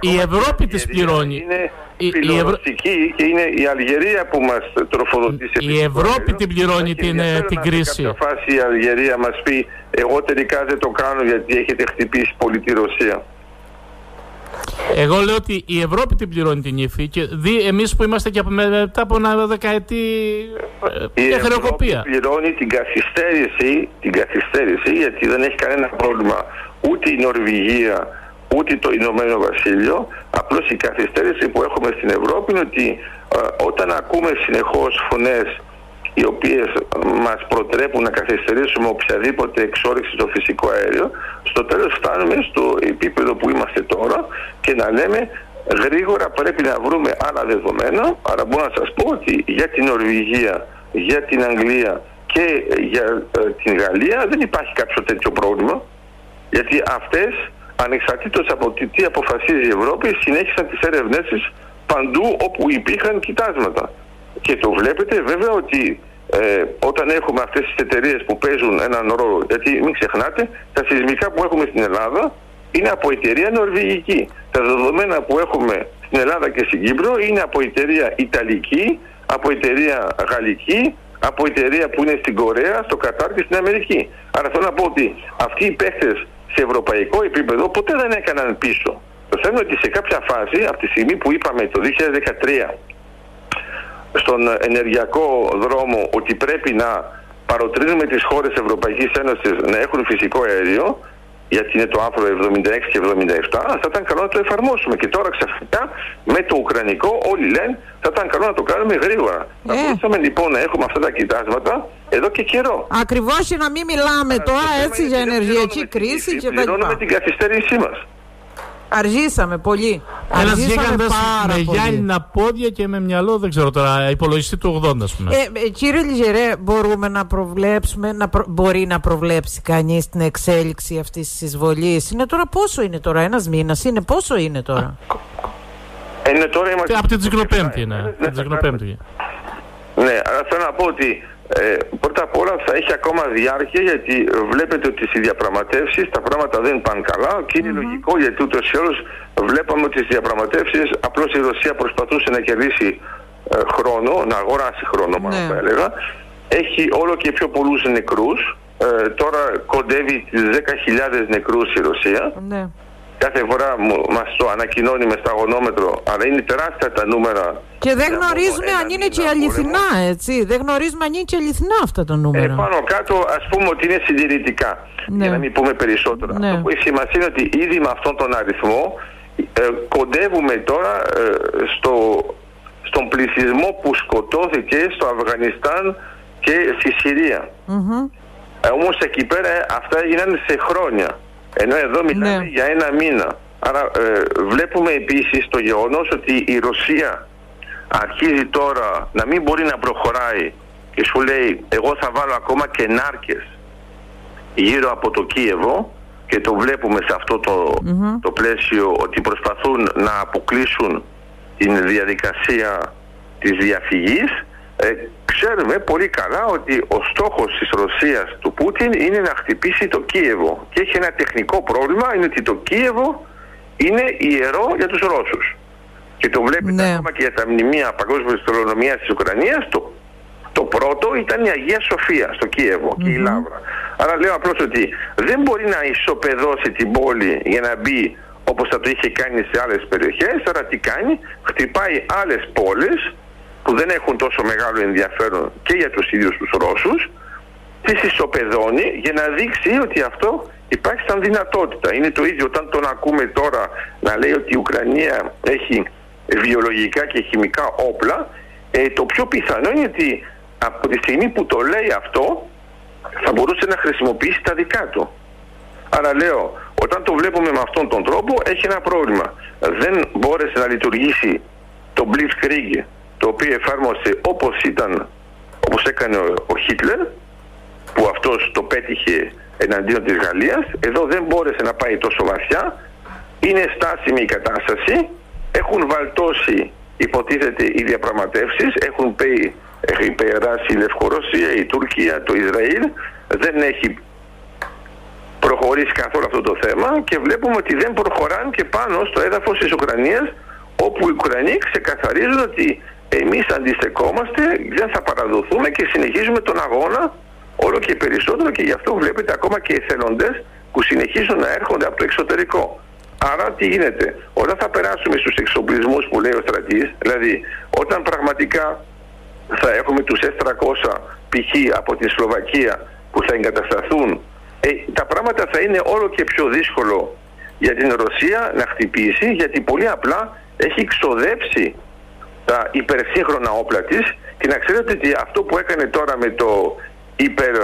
η Ευρώπη τις πληρώνει. Είναι η, η Ευρω... και είναι η Αλγερία που μας τροφοδοτεί σε Η Ευρώπη την πληρώνει την, ε, την κρίση. Σε φάση η Αλγερία μας πει εγώ τελικά δεν το κάνω γιατί έχετε χτυπήσει πολύ τη Ρωσία. Εγώ λέω ότι η Ευρώπη την πληρώνει την ύφη και δι, εμείς που είμαστε και μετά από ένα δεκαετή ε, η Ευρώπη πληρώνει την καθυστέρηση, την καθυστέρηση γιατί δεν έχει κανένα πρόβλημα ούτε η Νορβηγία ούτε το Ηνωμένο Βασίλειο. Απλώς η καθυστέρηση που έχουμε στην Ευρώπη είναι ότι ε, όταν ακούμε συνεχώς φωνές οι οποίες μας προτρέπουν να καθυστερήσουμε οποιαδήποτε εξόριξη στο φυσικό αέριο, στο τέλος φτάνουμε στο επίπεδο που είμαστε τώρα και να λέμε γρήγορα πρέπει να βρούμε άλλα δεδομένα. Άρα μπορώ να σας πω ότι για την Νορβηγία, για την Αγγλία και για ε, την Γαλλία δεν υπάρχει κάποιο τέτοιο πρόβλημα. Γιατί αυτές, ανεξαρτήτως από τι αποφασίζει η Ευρώπη, συνέχισαν τις έρευνές παντού όπου υπήρχαν κοιτάσματα. Και το βλέπετε βέβαια ότι ε, όταν έχουμε αυτές τις εταιρείες που παίζουν έναν ρόλο, γιατί μην ξεχνάτε, τα σεισμικά που έχουμε στην Ελλάδα είναι από εταιρεία νορβηγική. Τα δεδομένα που έχουμε στην Ελλάδα και στην Κύπρο είναι από εταιρεία Ιταλική, από εταιρεία Γαλλική, από εταιρεία που είναι στην Κορέα, στο Κατάρ και στην Αμερική. Άρα θέλω να πω ότι αυτοί οι παίχτες σε ευρωπαϊκό επίπεδο ποτέ δεν έκαναν πίσω. Το θέμα είναι ότι σε κάποια φάση, από τη στιγμή που είπαμε το 2013 στον ενεργειακό δρόμο ότι πρέπει να παροτρύνουμε τις χώρες Ευρωπαϊκής Ένωσης να έχουν φυσικό αέριο γιατί είναι το άρθρο 76 και 77, θα ήταν καλό να το εφαρμόσουμε. Και τώρα ξαφνικά με το Ουκρανικό όλοι λένε θα ήταν καλό να το κάνουμε γρήγορα. Ε. Θα μπορούσαμε λοιπόν να έχουμε αυτά τα κοιτάσματα εδώ και καιρό. Ακριβώς και να μην μιλάμε τώρα έτσι για ενεργειακή κρίση και τα λοιπά. την καθυστέρησή μας. Αργήσαμε πολύ. Ένα γίγαντα με γυάλινα πόδια και με μυαλό, δεν ξέρω τώρα, υπολογιστή του 80, α πούμε. Ε, ε, κύριε Λιζερέ, μπορούμε να προβλέψουμε, να μπορεί να προβλέψει κανεί την εξέλιξη αυτή τη εισβολή. Είναι τώρα πόσο είναι τώρα, ένα μήνα, είναι πόσο είναι τώρα. Ε, είναι τώρα είμαστε... Από την Τζικνοπέμπτη είναι. Ναι, αλλά θέλω να πω ότι ε, πρώτα απ' όλα θα έχει ακόμα διάρκεια γιατί βλέπετε ότι στις διαπραγματεύσεις τα πράγματα δεν πάνε καλά και είναι λογικό γιατί ούτως ή άλλως βλέπαμε ότι στις διαπραγματεύσεις απλώς η Ρωσία προσπαθούσε να κερδίσει ε, χρόνο, να αγοράσει χρόνο μάλλον θα έλεγα. Έχει όλο και πιο πολλούς νεκρούς. Ε, τώρα κοντεύει τις 10.000 νεκρούς η Ρωσία. Ναι κάθε φορά μας το ανακοινώνει με σταγονόμετρο, αλλά είναι τεράστια τα νούμερα. Και δεν γνωρίζουμε αν είναι και αληθινά, έτσι. Δεν γνωρίζουμε αν είναι και αληθινά αυτά τα νούμερα. Ε, πάνω κάτω, ας πούμε ότι είναι συντηρητικά. Ναι. Για να μην πούμε περισσότερα. Ναι. Αυτό που έχει σημασία είναι ότι ήδη με αυτόν τον αριθμό ε, κοντεύουμε τώρα ε, στο, στον πληθυσμό που σκοτώθηκε στο Αφγανιστάν και στη Συρία. Mm-hmm. Ε, όμως εκεί πέρα αυτά έγιναν σε χρόνια. Ενώ εδώ μιλάμε ναι. για ένα μήνα. Άρα ε, βλέπουμε επίσης το γεγονός ότι η Ρωσία αρχίζει τώρα να μην μπορεί να προχωράει και σου λέει εγώ θα βάλω ακόμα και νάρκες γύρω από το Κίεβο και το βλέπουμε σε αυτό το, το πλαίσιο ότι προσπαθούν να αποκλείσουν την διαδικασία της διαφυγής ε, ξέρουμε πολύ καλά ότι ο στόχος της Ρωσίας του Πούτιν είναι να χτυπήσει το Κίεβο. Και έχει ένα τεχνικό πρόβλημα είναι ότι το Κίεβο είναι ιερό για τους Ρώσους. Και το βλέπετε ναι. ακόμα και για τα μνημεία παγκόσμιας αστρονομίας της Ουκρανίας το, το πρώτο ήταν η Αγία Σοφία στο κιεβο και η Λάβρα άρα λέω απλώς ότι δεν μπορεί να ισοπεδώσει την πόλη για να μπει όπως θα το είχε κάνει σε άλλες περιοχές. Άρα τι κάνει χτυπάει άλλες πόλεις που δεν έχουν τόσο μεγάλο ενδιαφέρον και για τους ίδιους τους Ρώσους τις ισοπεδώνει για να δείξει ότι αυτό υπάρχει σαν δυνατότητα. Είναι το ίδιο όταν τον ακούμε τώρα να λέει ότι η Ουκρανία έχει βιολογικά και χημικά όπλα ε, το πιο πιθανό είναι ότι από τη στιγμή που το λέει αυτό θα μπορούσε να χρησιμοποιήσει τα δικά του. Άρα λέω, όταν το βλέπουμε με αυτόν τον τρόπο έχει ένα πρόβλημα. Δεν μπόρεσε να λειτουργήσει το Blitzkrieg το οποίο εφάρμοσε όπως ήταν, όπως έκανε ο Χίτλερ, που αυτός το πέτυχε εναντίον της Γαλλίας, εδώ δεν μπόρεσε να πάει τόσο βαθιά, είναι στάσιμη η κατάσταση, έχουν βαλτώσει υποτίθεται οι διαπραγματεύσεις, έχουν πει, έχει περάσει η Λευκορωσία, η Τουρκία, το Ισραήλ, δεν έχει προχωρήσει καθόλου αυτό το θέμα και βλέπουμε ότι δεν προχωράνε και πάνω στο έδαφος της Ουκρανίας όπου οι Ουκρανοί ξεκαθαρίζουν ότι εμείς αντιστεκόμαστε, δεν θα παραδοθούμε και συνεχίζουμε τον αγώνα όλο και περισσότερο και γι' αυτό βλέπετε ακόμα και οι εθελοντές που συνεχίζουν να έρχονται από το εξωτερικό. Άρα τι γίνεται, όταν θα περάσουμε στους εξοπλισμούς που λέει ο στρατής, δηλαδή όταν πραγματικά θα έχουμε τους S300 π.χ. από τη Σλοβακία που θα εγκατασταθούν, ε, τα πράγματα θα είναι όλο και πιο δύσκολο για την Ρωσία να χτυπήσει γιατί πολύ απλά έχει ξοδέψει τα υπερσύγχρονα όπλα της και να ξέρετε ότι αυτό που έκανε τώρα με το υπερ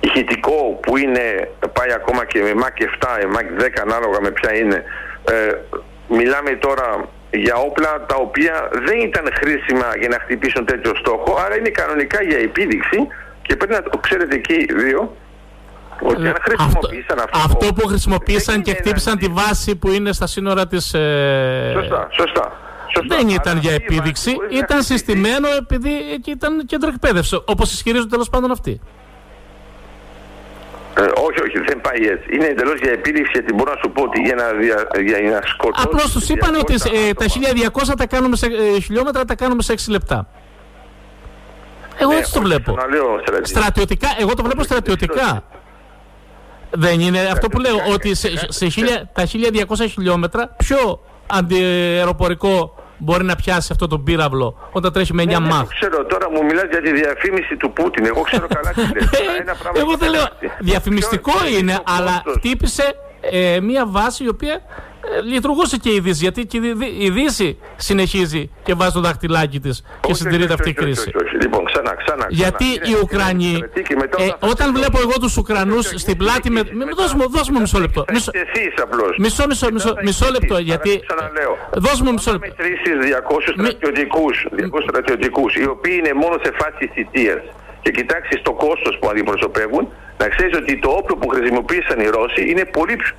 ηχητικό που είναι πάει ακόμα και με Mac 7, Mac 10 ανάλογα με ποια είναι ε, μιλάμε τώρα για όπλα τα οποία δεν ήταν χρήσιμα για να χτυπήσουν τέτοιο στόχο άρα είναι κανονικά για επίδειξη και πρέπει να το ξέρετε εκεί οι δύο ότι αν χρησιμοποίησαν αυτό, αυτό, αυτό που χρησιμοποίησαν και χτύπησαν τη βάση που είναι στα σύνορα της... Ε... Σωστά, σωστά. Σωστά. Δεν ήταν για επίδειξη, ήταν συστημένο επειδή εκεί ήταν κέντρο εκπαίδευση, όπως ισχυρίζονται τέλος πάντων αυτοί. Ε, όχι, όχι, δεν πάει έτσι. Είναι εντελώς για επίδειξη γιατί μπορώ να σου πω ότι για να, δια, για να σκοτώσω. Απλώς τους είπαν ότι ε, τα 1200 τα κάνουμε σε, ε, χιλιόμετρα τα κάνουμε σε 6 λεπτά. Εγώ ναι, έτσι το βλέπω. Στρατιωτικά, εγώ το βλέπω στρατιωτικά. Δεν είναι αυτό που λέω, ότι σε, σε χιλια, τα 1200 χιλιόμετρα πιο αντιεροπορικό μπορεί να πιάσει αυτό το πύραυλο όταν τρέχει με 9 ναι, μάχ. ξέρω, τώρα μου μιλάς για τη διαφήμιση του Πούτιν. Εγώ ξέρω καλά τι λες. (laughs) Εγώ δεν λέω. Διαφημιστικό είναι, αλλά χτύπησε ε, μια βάση η οποία ε, λειτουργούσε και η Δύση. Γιατί και η Δύση συνεχίζει και βάζει το δαχτυλάκι της και συντηρείται αυτή η κρίση. Λοιπόν, ξανά, ξανά. Γιατί οι Ουκρανοί. Ε, όταν βλέπω εγώ τους Ουκρανούς στην πλάτη με. Δώσ' μου μισό λεπτό. Μισό, μισό, μισό, μισό λεπτό. Γιατί. Δώσ' μου μισό λεπτό. Μετρήσεις 200 στρατιωτικούς, οι οποίοι είναι μόνο σε φάση θητείας και κοιτάξεις το κόστος που αντιπροσωπεύουν, να ξέρεις ότι το όπλο που χρησιμοποίησαν οι Ρώσοι είναι πολύ πιο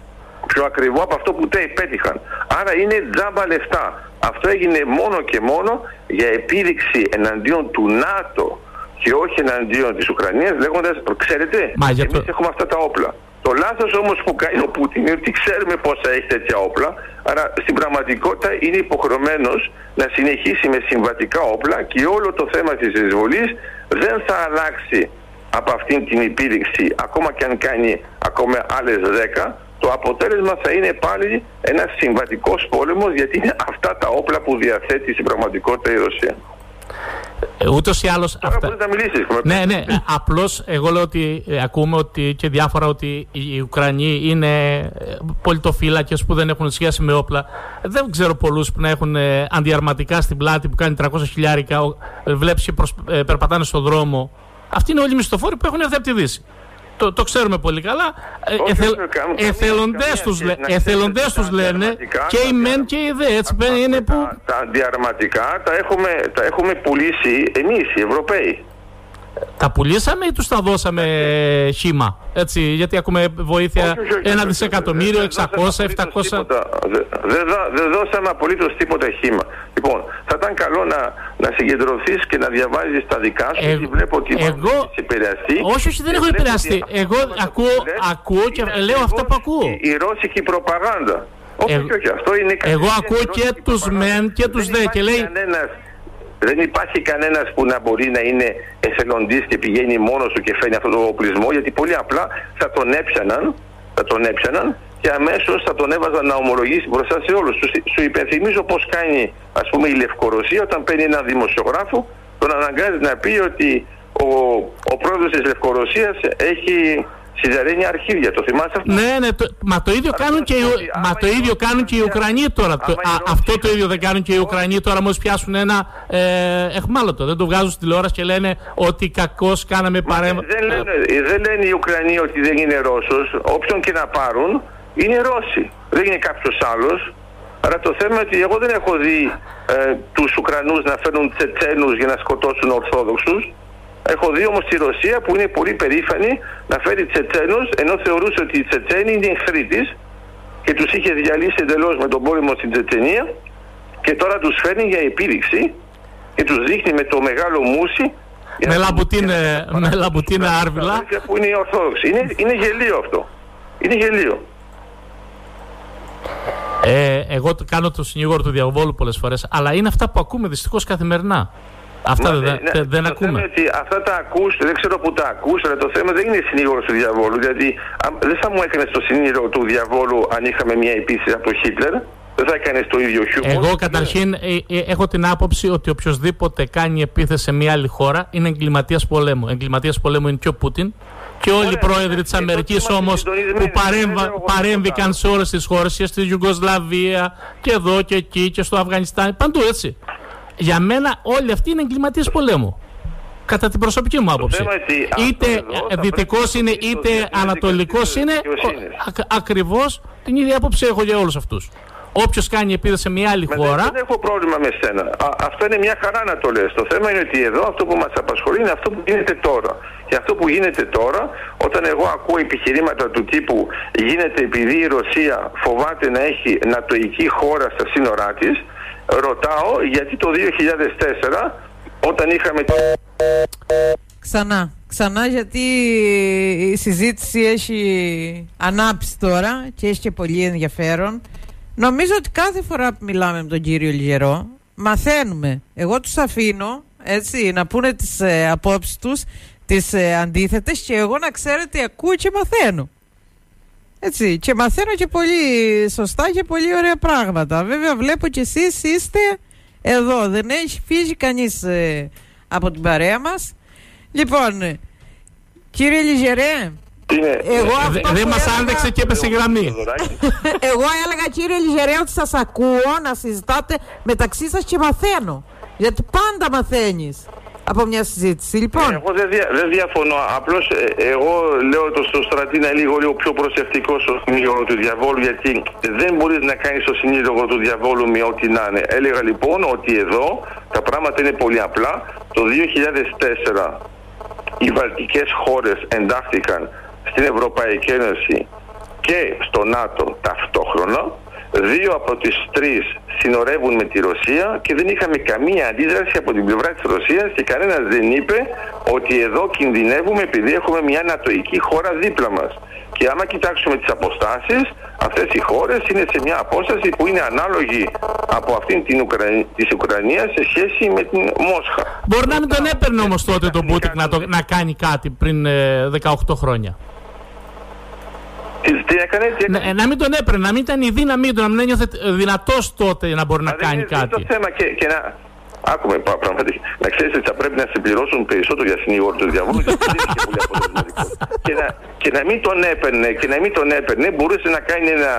ακριβό από αυτό που πέτυχαν. Άρα είναι τζάμπα λεφτά. Αυτό έγινε μόνο και μόνο για επίδειξη εναντίον του ΝΑΤΟ και όχι εναντίον της Ουκρανίας λέγοντας, ξέρετε, Μα, εμείς το... έχουμε αυτά τα όπλα. Το λάθος όμως που κάνει ο Πούτιν είναι ότι ξέρουμε πόσα έχει τέτοια όπλα, άρα στην πραγματικότητα είναι υποχρεωμένος να συνεχίσει με συμβατικά όπλα και όλο το θέμα της εισβολής δεν θα αλλάξει από αυτήν την επίδειξη ακόμα και αν κάνει ακόμα άλλες 10 το αποτέλεσμα θα είναι πάλι ένας συμβατικός πόλεμος γιατί είναι αυτά τα όπλα που διαθέτει στην πραγματικότητα η Ρωσία. Ε, Ούτως ή άλλως. Αυτά... Να μιλήσεις, ναι, ναι. Απλώς εγώ λέω ότι ε, ακούμε ότι και διάφορα ότι οι Ουκρανοί είναι ε, πολιτοφύλακες που δεν έχουν σχέση με όπλα. Δεν ξέρω πολλούς που να έχουν αντιαρματικά στην πλάτη που κάνει 300 χιλιάρικα. Βλέπεις και περπατάνε στον δρόμο. Αυτοί είναι όλοι οι μισθοφόροι που έχουν έρθει από τη Δύση το, το ξέρουμε πολύ καλά. Ε, εθελοντές τους, λένε και οι μεν και οι δε. Έτσι είναι που... Τα, τα αντιαρματικά τα έχουμε, τα έχουμε πουλήσει εμείς οι Ευρωπαίοι. Τα πουλήσαμε ή τους τα δώσαμε χήμα, έτσι, γιατί έχουμε βοήθεια ένα δισεκατομμύριο, 600, 700. Δεν δώσαμε απολύτως τίποτα χήμα. Λοιπόν, θα ήταν καλό να, να συγκεντρωθείς και να διαβάζεις τα δικά σου, γιατί βλέπω ότι εγώ, έχει επηρεαστεί. Όχι, όχι, δεν έχω επηρεαστεί. Εγώ ακούω, ακούω και λέω αυτό που ακούω. Η, η ρώσικη προπαγάνδα. Όχι, όχι, αυτό είναι Εγώ ακούω και τους μεν και τους δε και λέει... Δεν υπάρχει κανένας που να μπορεί να είναι εθελοντής και πηγαίνει μόνος του και φέρνει αυτόν τον οπλισμό, γιατί πολύ απλά θα τον έπιαναν, θα τον έπιαναν και αμέσως θα τον έβαζαν να ομολογήσει μπροστά σε όλους. Σου, σου υπενθυμίζω πώς κάνει, ας πούμε, η Λευκορωσία όταν παίρνει έναν δημοσιογράφο, τον αναγκάζει να πει ότι ο, ο πρόεδρος της Λευκορωσίας έχει σιδερένια αρχίδια, το θυμάσαι αυτό; Ναι, ναι, το, μα το ίδιο κάνουν και, οι, μα το ίδιο κάνουν και οι Ουκρανοί τώρα. Το, α, αυτό το ίδιο δεν κάνουν και οι Ουκρανοί τώρα, μόλι πιάσουν ένα ε, εχμάλωτο. Δεν το βγάζουν στη τηλεόραση και λένε ότι κακώς κάναμε παρέμβαση. Δεν, λένε, δεν λένε οι Ουκρανοί ότι δεν είναι Ρώσος. Όποιον και να πάρουν είναι Ρώσοι. Δεν είναι κάποιος άλλος. Άρα το θέμα είναι ότι εγώ δεν έχω δει ε, τους Ουκρανούς να φέρνουν Τσετσένους για να σκοτώσουν Ορθόδοξους. Έχω δει όμως τη Ρωσία που είναι πολύ περήφανη να φέρει Τσετσένους ενώ θεωρούσε ότι οι Τσετσένοι είναι εχθροί της και τους είχε διαλύσει εντελώς με τον πόλεμο στην Τσετσενία και τώρα τους φέρνει για επίδειξη και τους δείχνει με το μεγάλο μουσι με λαμπουτίνα, με λαμπουτίνα άρβιλα. Που είναι η Ορθόδοξη. Είναι, είναι γελίο αυτό. Είναι γελίο. Ε, εγώ κάνω το συνήγορο του διαβόλου πολλές φορές, αλλά είναι αυτά που ακούμε δυστυχώς καθημερινά. Αυτά Μα, δεν, ναι, δεν το ακούμε. Θέμα ότι αυτά τα ακούς, δεν ξέρω που τα ακούς, αλλά το θέμα δεν είναι συνήγορο του διαβόλου. Γιατί δεν θα μου έκανε το συνήγορο του διαβόλου αν είχαμε μια επίση από τον Χίτλερ. Δεν θα έκανε το ίδιο χιούμορ. Εγώ καταρχήν ε, ε, έχω την άποψη ότι οποιοδήποτε κάνει επίθεση σε μια άλλη χώρα είναι εγκληματία πολέμου. Εγκληματία πολέμου είναι και ο Πούτιν και όλοι οι πρόεδροι τη Αμερική όμω που παρέμβηκαν σε όλε τι χώρε και στη Ιουγκοσλαβία και εδώ και εκεί και στο Αφγανιστάν. Παντού έτσι. Για μένα όλοι αυτοί είναι εγκληματίες πολέμου. Κατά την προσωπική μου άποψη. Είτε δυτικό είναι είτε ανατολικός είναι. Ακριβώς την ίδια άποψη έχω για όλους αυτούς. Όποιος κάνει επίδεση σε μια άλλη χώρα. Δεν, έχω πρόβλημα με σένα. αυτό είναι μια χαρά να το λες. Το θέμα είναι ότι εδώ αυτό που μας απασχολεί είναι αυτό που γίνεται τώρα. Και αυτό που γίνεται τώρα, όταν εγώ ακούω επιχειρήματα του τύπου γίνεται επειδή η Ρωσία φοβάται να έχει νατοική χώρα στα σύνορά της, ρωτάω γιατί το 2004 όταν είχαμε... Ξανά, ξανά γιατί η συζήτηση έχει ανάψει τώρα και έχει και πολύ ενδιαφέρον. Νομίζω ότι κάθε φορά που μιλάμε με τον κύριο Λιγερό μαθαίνουμε. Εγώ τους αφήνω έτσι να πούνε τις ε, απόψεις τους τις ε, αντίθετες και εγώ να ξέρετε ακούω και μαθαίνω. Έτσι, και μαθαίνω και πολύ σωστά και πολύ ωραία πράγματα. Βέβαια βλέπω και εσείς είστε εδώ, δεν έχει φύγει κανείς ε, από την παρέα μας. Λοιπόν, κύριε Λιζερέ, εγώ αυτό δεν μας άντεξε και έπεσε η γραμμή. (laughs) Εγώ έλεγα κύριε Λιζερέ ότι σας ακούω να συζητάτε μεταξύ σας και μαθαίνω. Γιατί πάντα μαθαίνεις από μια συζήτηση. Λοιπόν. εγώ δεν, δια, δεν διαφωνώ. Απλώς ε, εγώ λέω το στο στρατή να είναι λίγο, λίγο πιο προσεκτικός στο συνήγορο του διαβόλου, γιατί δεν μπορείς να κάνεις το συνήγορο του διαβόλου με ό,τι να είναι. Έλεγα λοιπόν ότι εδώ τα πράγματα είναι πολύ απλά. Το 2004 οι βαλτικές χώρες εντάχθηκαν στην Ευρωπαϊκή Ένωση και στο ΝΑΤΟ ταυτόχρονα Δύο από τις τρεις συνορεύουν με τη Ρωσία και δεν είχαμε καμία αντίδραση από την πλευρά της Ρωσίας και κανένας δεν είπε ότι εδώ κινδυνεύουμε επειδή έχουμε μια ανατοϊκή χώρα δίπλα μας. Και άμα κοιτάξουμε τις αποστάσεις, αυτές οι χώρες είναι σε μια απόσταση που είναι ανάλογη από αυτήν την Ουκρανία, της Ουκρανίας σε σχέση με την Μόσχα. Μπορεί να μην τον έπαιρνε όμως τότε τον Πούτικ να, να κάνει κάτι πριν 18 ε, χρόνια. Τι, έκανε, τι έκανε; Να, να μην τον έπαιρνε, να μην ήταν η δύναμή του, να μην ένιωθε δυνατός τότε να μπορεί να κάνει είναι, κάτι. Είναι το θέμα και, και να. Άκουμε πραγματικά. Να ξέρεις ότι θα πρέπει να συμπληρώσουν περισσότερο για συνήγορο του διαβόλου γιατί δεν είχε πολύ αποτελεσματικό. και, να, και να μην τον έπαιρνε, και να μην τον έπαιρνε, μπορούσε να κάνει ένα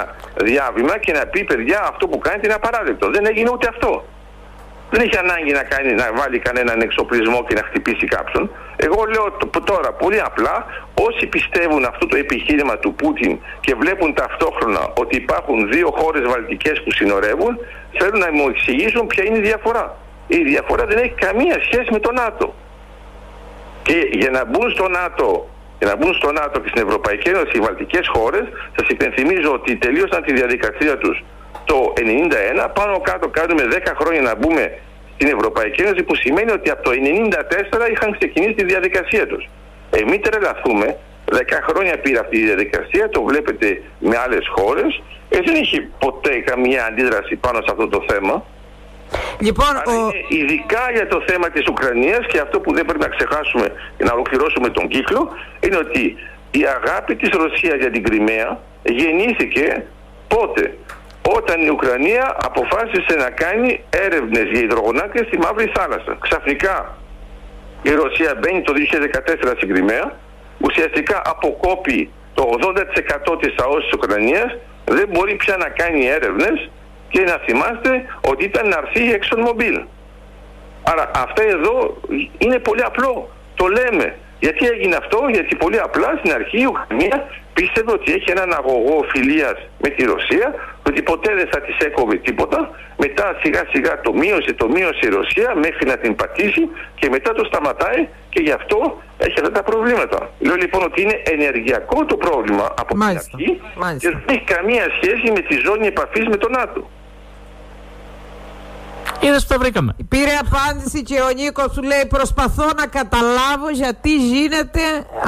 διάβημα και να πει: Παιδιά, αυτό που κάνετε είναι απαράδεκτο. Δεν έγινε ούτε αυτό. Δεν έχει ανάγκη να, κάνει, να βάλει κανέναν εξοπλισμό και να χτυπήσει κάποιον. Εγώ λέω τώρα πολύ απλά, όσοι πιστεύουν αυτό το επιχείρημα του Πούτιν και βλέπουν ταυτόχρονα ότι υπάρχουν δύο χώρες βαλτικές που συνορεύουν, θέλουν να μου εξηγήσουν ποια είναι η διαφορά. Η διαφορά δεν έχει καμία σχέση με το ΝΑΤΟ. Και για να μπουν στο ΝΑΤΟ για να μπουν στο ΝΑΤΟ και στην Ευρωπαϊκή Ένωση οι βαλτικές χώρες, σας υπενθυμίζω ότι τελείωσαν τη διαδικασία τους το 1991, πάνω κάτω κάνουμε 10 χρόνια να μπούμε στην Ευρωπαϊκή Ένωση, που σημαίνει ότι από το 1994 είχαν ξεκινήσει τη διαδικασία τους. Ε, μην τρελαθούμε, 10 χρόνια πήρε αυτή η διαδικασία, το βλέπετε με άλλες χώρες, ε, δεν έχει ποτέ καμία αντίδραση πάνω σε αυτό το θέμα. Λοιπόν, ο... ειδικά για το θέμα της Ουκρανίας και αυτό που δεν πρέπει να ξεχάσουμε και να ολοκληρώσουμε τον κύκλο είναι ότι η αγάπη της Ρωσίας για την Κρυμαία γεννήθηκε πότε; Όταν η Ουκρανία αποφάσισε να κάνει έρευνες για υδρογονάκες στη Μαύρη Θάλασσα. Ξαφνικά η Ρωσία μπαίνει το 2014 στην Κρυμαία, ουσιαστικά αποκόπει το 80% της ΑΟΣ της Ουκρανίας, δεν μπορεί πια να κάνει έρευνες και να θυμάστε ότι ήταν να έρθει η Mobil. Άρα αυτά εδώ είναι πολύ απλό. Το λέμε. Γιατί έγινε αυτό, γιατί πολύ απλά στην αρχή η Ουκρανία πίστευε ότι έχει έναν αγωγό φιλίας με τη Ρωσία, ότι ποτέ δεν θα της έκοβε τίποτα. Μετά σιγά σιγά το μείωσε, το μείωσε η Ρωσία μέχρι να την πατήσει και μετά το σταματάει και γι' αυτό έχει αυτά τα προβλήματα. Λέω λοιπόν ότι είναι ενεργειακό το πρόβλημα από την αρχή και δεν έχει καμία σχέση με τη ζώνη επαφής με τον ΝΑΤΟ. Είδες που τα βρήκαμε. Πήρε απάντηση και ο Νίκος σου λέει: Προσπαθώ να καταλάβω γιατί γίνεται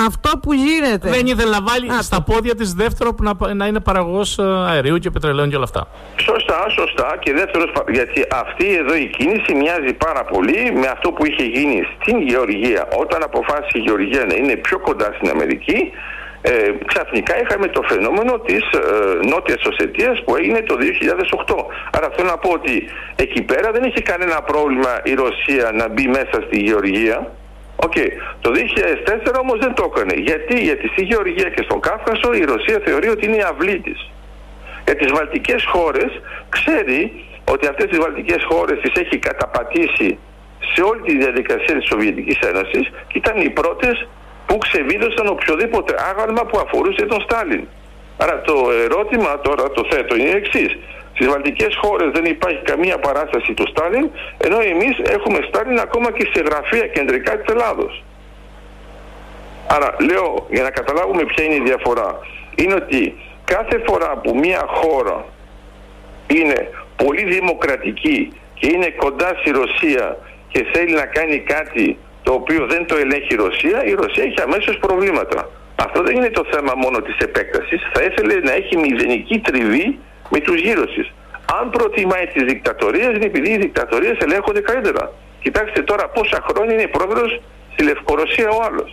αυτό που γίνεται. Δεν ήθελε να βάλει στα πόδια της δεύτερο που να, να είναι παραγωγός ε, αερίου και πετρελαίων και όλα αυτά. Σωστά, σωστά. Και δεύτερος, γιατί αυτή εδώ η κίνηση μοιάζει πάρα πολύ με αυτό που είχε γίνει στην Γεωργία όταν αποφάσισε η Γεωργία να είναι πιο κοντά στην Αμερική ε, ξαφνικά είχαμε το φαινόμενο της ε, Νότιας Οσετίας που έγινε το 2008. Άρα θέλω να πω ότι εκεί πέρα δεν είχε κανένα πρόβλημα η Ρωσία να μπει μέσα στη Γεωργία. Okay. Το 2004 όμως δεν το έκανε. Γιατί, Γιατί στη Γεωργία και στον Κάφκασο η Ρωσία θεωρεί ότι είναι η αυλή της. Για τις βαλτικές χώρες ξέρει ότι αυτές τις βαλτικές χώρες τις έχει καταπατήσει σε όλη τη διαδικασία της Σοβιετικής Ένωσης και ήταν οι πρώτες που ξεβίδωσαν οποιοδήποτε άγαλμα που αφορούσε τον Στάλιν. Άρα το ερώτημα τώρα το θέτω είναι εξής. Στις βαλτικές χώρες δεν υπάρχει καμία παράσταση του Στάλιν, ενώ εμείς έχουμε Στάλιν ακόμα και σε γραφεία κεντρικά της Ελλάδος. Άρα λέω για να καταλάβουμε ποια είναι η διαφορά. Είναι ότι κάθε φορά που μια χώρα είναι πολύ δημοκρατική και είναι κοντά στη Ρωσία και θέλει να κάνει κάτι το οποίο δεν το ελέγχει η Ρωσία, η Ρωσία έχει αμέσως προβλήματα. Αυτό δεν είναι το θέμα μόνο της επέκτασης, θα ήθελε να έχει μηδενική τριβή με τους γύρω της. Αν προτιμάει τις δικτατορίες είναι επειδή οι δικτατορίες ελέγχονται καλύτερα. Κοιτάξτε τώρα πόσα χρόνια είναι πρόεδρος στη Λευκορωσία ο άλλος.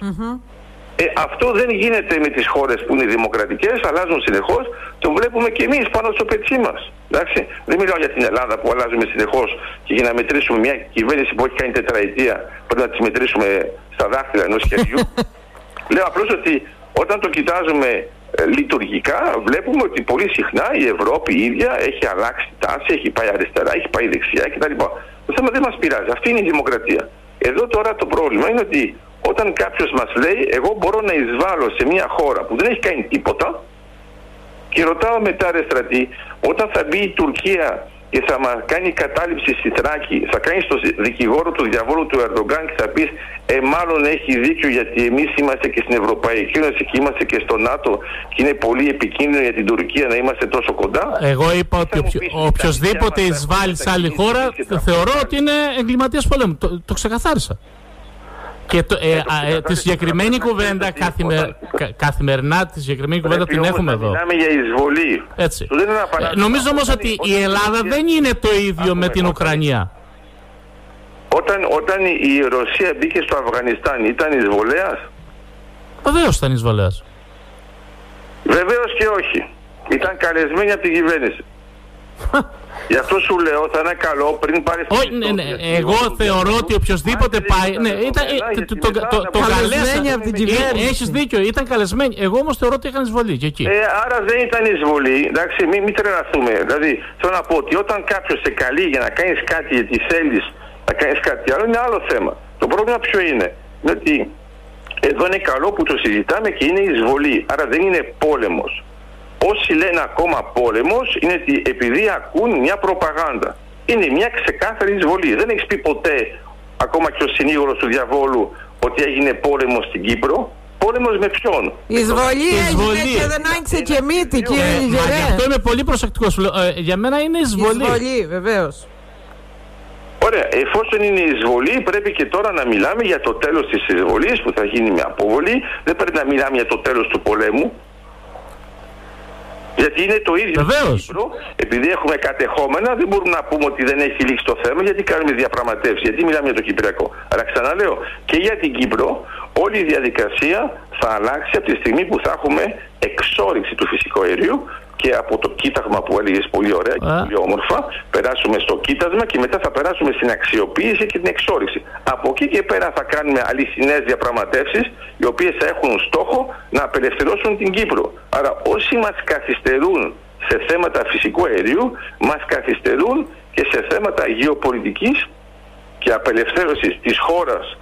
Ε, αυτό δεν γίνεται με τις χώρες που είναι δημοκρατικές, αλλάζουν συνεχώς, το βλέπουμε και εμείς πάνω στο πετσί μας. Εντάξει. Δεν μιλάω για την Ελλάδα που αλλάζουμε συνεχώς και για να μετρήσουμε μια κυβέρνηση που έχει κάνει τετραετία πρέπει να τις μετρήσουμε στα δάχτυλα ενός χεριού. (laughs) Λέω απλώς ότι όταν το κοιτάζουμε ε, λειτουργικά βλέπουμε ότι πολύ συχνά η Ευρώπη η ίδια έχει αλλάξει τάση, έχει πάει αριστερά, έχει πάει δεξιά κτλ. Το θέμα δεν μας πειράζει. Αυτή είναι η δημοκρατία. Εδώ τώρα το πρόβλημα είναι ότι όταν κάποιος μας λέει εγώ μπορώ να εισβάλλω σε μια χώρα που δεν έχει κάνει τίποτα και ρωτάω μετά ρε στρατή όταν θα μπει η Τουρκία και θα μας κάνει κατάληψη στη Θράκη, θα κάνει στο δικηγόρο του διαβόλου του Ερντογκάν και θα πεις ε μάλλον έχει δίκιο γιατί εμείς είμαστε και στην Ευρωπαϊκή Ένωση και είμαστε και στο ΝΑΤΟ και είναι πολύ επικίνδυνο για την Τουρκία να είμαστε τόσο κοντά. Εγώ είπα ότι οποιοδήποτε εισβάλλει σε άλλη χώρα θεωρώ ότι είναι εγκληματίας πολέμου. Το, το ξεκαθάρισα. Και το, ε, ε, ε, τη συγκεκριμένη κουβέντα καθημερινά, τη συγκεκριμένη κουβέντα την έχουμε εδώ. Μιλάμε για εισβολή. Έτσι. νομίζω όμως ότι η Ελλάδα δεν είναι το ίδιο με την Ουκρανία. Όταν, όταν η Ρωσία μπήκε στο Αφγανιστάν ήταν εισβολέας; Βεβαίως ήταν εισβολέας. Βεβαίως και όχι. Ήταν καλεσμένη από την κυβέρνηση. Γι' αυτό σου λέω θα είναι καλό πριν πάρεις Όχι, ναι, ναι. Εγώ θεωρώ ότι οποιοδήποτε πάει. Ναι, ήταν. Το καλέσανε από την ε, κυβέρνηση. Έχεις δίκιο, ήταν καλεσμένοι. Εγώ όμως θεωρώ ότι είχαν εισβολή και εκεί. Ε, άρα δεν ήταν εισβολή. Εντάξει, μην, μην τρελαθούμε. Δηλαδή θέλω να πω ότι όταν κάποιος σε καλεί για να κάνεις κάτι γιατί θέλεις να κάνεις κάτι άλλο είναι άλλο θέμα. Το πρόβλημα ποιο είναι; Είναι ότι εδώ είναι καλό που το συζητάμε και είναι εισβολή. Άρα δεν είναι πόλεμος όσοι λένε ακόμα πόλεμος είναι ότι επειδή ακούν μια προπαγάνδα. Είναι μια ξεκάθαρη εισβολή. Δεν έχεις πει ποτέ, ακόμα και ο συνήγορος του διαβόλου, ότι έγινε πόλεμος στην Κύπρο. Πόλεμος με ποιον; Εισβολή έγινε και δεν άνοιξε και μύτη, κύριε Λιγερέ. Γι' αυτό είμαι πολύ προσεκτικός. Ε, για μένα είναι εισβολή. Εισβολή, βεβαίως. Ωραία, εφόσον είναι εισβολή, πρέπει και τώρα να μιλάμε για το τέλος της εισβολής που θα γίνει με αποβολή. Δεν πρέπει να μιλάμε για το τέλος του πολέμου. Γιατί είναι το ίδιο Βεβαίως. Κύπρο. Επειδή έχουμε κατεχόμενα, δεν μπορούμε να πούμε ότι δεν έχει λήξει το θέμα, γιατί κάνουμε διαπραγματεύσεις. Γιατί μιλάμε για το Κυπριακό. Αλλά ξαναλέω, και για την Κύπρο, όλη η διαδικασία θα αλλάξει από τη στιγμή που θα έχουμε εξόριξη του φυσικού αερίου και από το κοίταγμα που έλεγες πολύ ωραία και πολύ όμορφα, περάσουμε στο κοίτασμα και μετά θα περάσουμε στην αξιοποίηση και την εξόριξη. Από εκεί και πέρα θα κάνουμε αληθινέ διαπραγματεύσεις, οι οποίες θα έχουν στόχο να απελευθερώσουν την Κύπρο. Άρα, όσοι μας καθυστερούν σε θέματα φυσικού αερίου, μας καθυστερούν και σε θέματα γεωπολιτικής και απελευθέρωσης της χώρας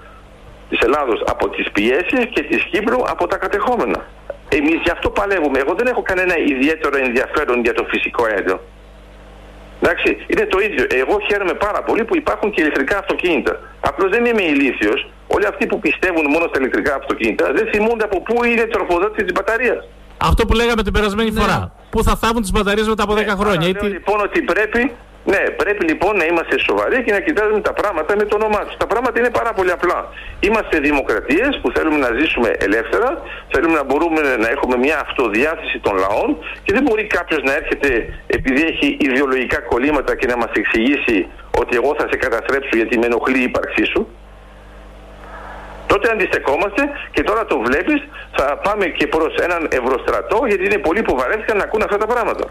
της Ελλάδος από τις πιέσεις και της Κύπρου από τα κατεχόμενα. Εμείς γι' αυτό παλεύουμε. Εγώ δεν έχω κανένα ιδιαίτερο ενδιαφέρον για το φυσικό αέριο. Εντάξει, είναι το ίδιο. Εγώ χαίρομαι πάρα πολύ που υπάρχουν και ηλεκτρικά αυτοκίνητα. Απλώς δεν είμαι ηλίθιος. Όλοι αυτοί που πιστεύουν μόνο στα ηλεκτρικά αυτοκίνητα δεν θυμούνται από πού είναι η τροφοδότηση της μπαταρίας. Αυτό που λέγαμε την περασμένη Ναι. φορά. Πού θα θάβουν τις μπαταρίες μετά από 10 χρόνια. Άρα ή λέω τι- λοιπόν ότι πρέπει, ναι, πρέπει λοιπόν να είμαστε σοβαροί και να κοιτάζουμε τα πράγματα με το όνομά τους. Τα πράγματα είναι πάρα πολύ απλά. Είμαστε δημοκρατίες που θέλουμε να ζήσουμε ελεύθερα, θέλουμε να μπορούμε να έχουμε μια αυτοδιάθεση των λαών και δεν μπορεί κάποιος να έρχεται επειδή έχει ιδεολογικά κολλήματα και να μας εξηγήσει ότι εγώ θα σε καταστρέψω γιατί με ενοχλεί η ύπαρξή σου. Τότε αντιστεκόμαστε και τώρα το βλέπεις θα πάμε και προς έναν ευρωστρατό γιατί είναι πολλοί που βαρέθηκαν να ακούν αυτά τα πράγματα.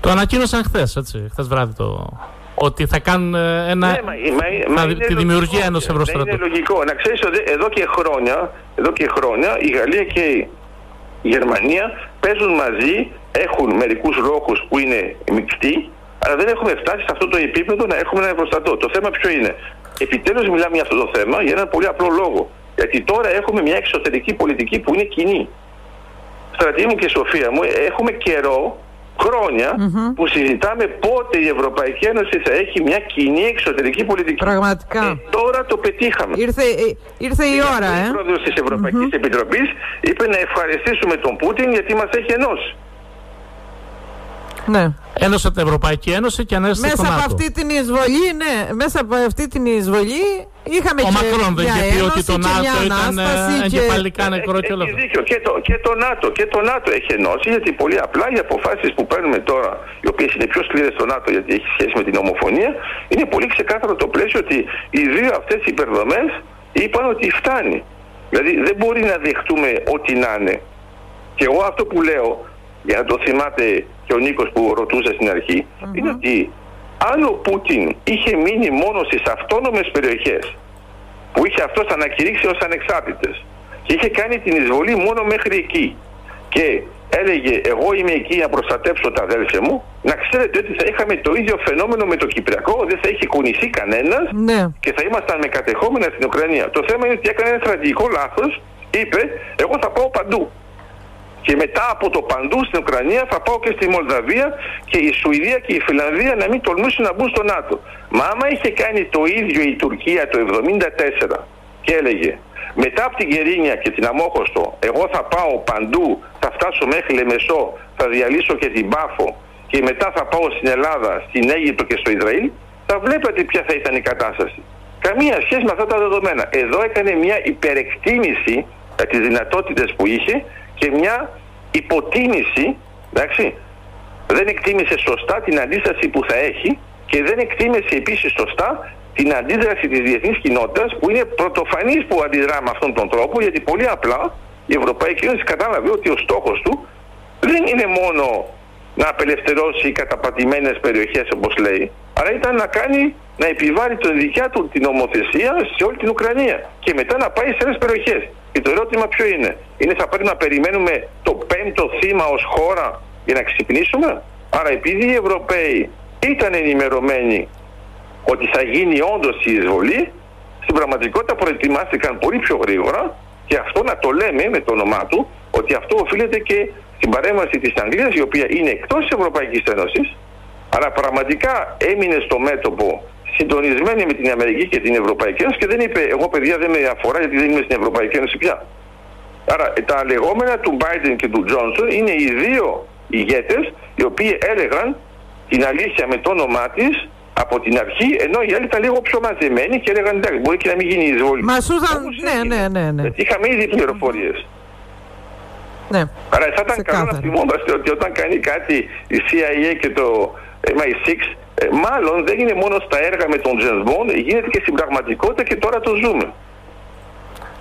Το ανακοίνωσαν χθες, έτσι. Χθες βράδυ το. Ότι θα κάνουν ε, ένα. Ναι, μα, μα, μα θα- είναι τη δημιουργία λογικό. ενός Ναι, ευρωστρατού. Είναι λογικό. Να ξέρεις ότι εδώ και χρόνια, εδώ και χρόνια η Γαλλία και η Γερμανία παίζουν μαζί, έχουν μερικούς λόγους που είναι μεικτοί, αλλά δεν έχουμε φτάσει σε αυτό το επίπεδο να έχουμε ένα ευρωστρατό. Το θέμα ποιο είναι; Επιτέλους μιλάμε για αυτό το θέμα για ένα πολύ απλό λόγο. Γιατί τώρα έχουμε μια εξωτερική πολιτική που είναι κοινή. Στρατή μου και Σοφία μου, έχουμε καιρό, χρόνια, που συζητάμε πότε η Ευρωπαϊκή Ένωση θα έχει μια κοινή εξωτερική πολιτική. Πραγματικά. Ε, τώρα το πετύχαμε. Ήρθε, ε, ήρθε η ώρα, Ο ε. πρόεδρος της Ευρωπαϊκής Επιτροπής είπε να ευχαριστήσουμε τον Πούτιν γιατί μας έχει ενώσει. Ναι. Ένωσε την Ευρωπαϊκή Ένωση και ανέστησε Μέσα το από ΝΑΤΟ. αυτή την εισβολή, ναι, μέσα από αυτή την εισβολή είχαμε Ο και Μακρόν δεν μια είχε πει ότι ένωση το και μια ΝΑΤΟ ήταν ε, ανάσταση και- εγκεφαλικά νεκρό και όλα Έχει αυτά. δίκιο. Και το, και το ΝΑΤΟ. Και το ΝΑΤΟ έχει ενώσει γιατί πολύ απλά οι αποφάσεις που παίρνουμε τώρα, οι οποίες είναι πιο σκληρές στο ΝΑΤΟ γιατί έχει σχέση με την ομοφωνία, είναι πολύ ξεκάθαρο το πλαίσιο ότι οι δύο αυτές υπερδομές είπαν ότι φτάνει. Δηλαδή δεν μπορεί να δεχτούμε ό,τι να είναι. Και εγώ αυτό που λέω, για να το θυμάται και ο Νίκος που ρωτούσε στην αρχη είναι ότι αν ο Πούτιν είχε μείνει μόνο στις αυτόνομες περιοχές που είχε αυτός ανακηρύξει ως ανεξάρτητες και είχε κάνει την εισβολή μόνο μέχρι εκεί και έλεγε εγώ είμαι εκεί να προστατέψω τα αδέλφια μου να ξέρετε ότι θα είχαμε το ίδιο φαινόμενο με το Κυπριακό δεν θα είχε κουνηθεί κανένας Ναι. και θα ήμασταν με κατεχόμενα στην Ουκρανία. Το θέμα είναι ότι έκανε ένα στρατηγικό λάθος είπε εγώ θα πάω παντού και μετά από το παντού στην Ουκρανία θα πάω και στη Μολδαβία και η Σουηδία και η Φιλανδία να μην τολμήσουν να μπουν στο ΝΑΤΟ. Μα άμα είχε κάνει το ίδιο η Τουρκία το 1974 και έλεγε μετά από την Γερίνια και την Αμόχωστο εγώ θα πάω παντού, θα φτάσω μέχρι Λεμεσό, θα διαλύσω και την Πάφο και μετά θα πάω στην Ελλάδα, στην Αίγυπτο και στο Ισραήλ, θα βλέπετε ποια θα ήταν η κατάσταση. Καμία σχέση με αυτά τα δεδομένα. Εδώ έκανε μια υπερεκτίμηση για τις δυνατότητες που είχε και μια υποτίμηση, εντάξει, δεν εκτίμησε σωστά την αντίσταση που θα έχει και δεν εκτίμησε επίσης σωστά την αντίδραση της διεθνής κοινότητας που είναι πρωτοφανής που αντιδρά με αυτόν τον τρόπο γιατί πολύ απλά η Ευρωπαϊκή Ένωση κατάλαβε ότι ο στόχος του δεν είναι μόνο να απελευθερώσει καταπατημένες περιοχές όπως λέει αλλά ήταν να κάνει να επιβάλλει την δικιά του την νομοθεσία σε όλη την Ουκρανία και μετά να πάει σε άλλες περιοχές. Και το ερώτημα ποιο είναι; Είναι θα πρέπει να περιμένουμε το πέμπτο θύμα ως χώρα για να ξυπνήσουμε; Άρα επειδή οι Ευρωπαίοι ήταν ενημερωμένοι ότι θα γίνει όντως η εισβολή, στην πραγματικότητα προετοιμάστηκαν πολύ πιο γρήγορα και αυτό να το λέμε με το όνομά του, ότι αυτό οφείλεται και στην παρέμβαση της Αγγλίας, η οποία είναι εκτός της Ευρωπαϊκής Ένωσης, αλλά πραγματικά έμεινε στο μέτωπο συντονισμένη με την Αμερική και την Ευρωπαϊκή Ένωση και δεν είπε εγώ παιδιά δεν με αφορά γιατί δεν είμαι στην Ευρωπαϊκή Ένωση πια. Άρα τα λεγόμενα του Biden και του Johnson είναι οι δύο ηγέτες οι οποίοι έλεγαν την αλήθεια με το όνομά της από την αρχή, ενώ οι άλλοι ήταν λίγο πιο μαζεμένοι και έλεγαν εντάξει, μπορεί και να μην γίνει η εισβολή. Μα σούζαν, Όπως ναι, έγινε. ναι, ναι, ναι. Γιατί είχαμε ήδη πληροφορίες. ναι. Άρα θα ήταν καλό να Ξεκάθαρα. θυμόμαστε ότι όταν κάνει κάτι η CIA και το MI6, ε, μάλλον δεν είναι μόνο στα έργα με τον James Bond, γίνεται και στην πραγματικότητα και τώρα το ζούμε.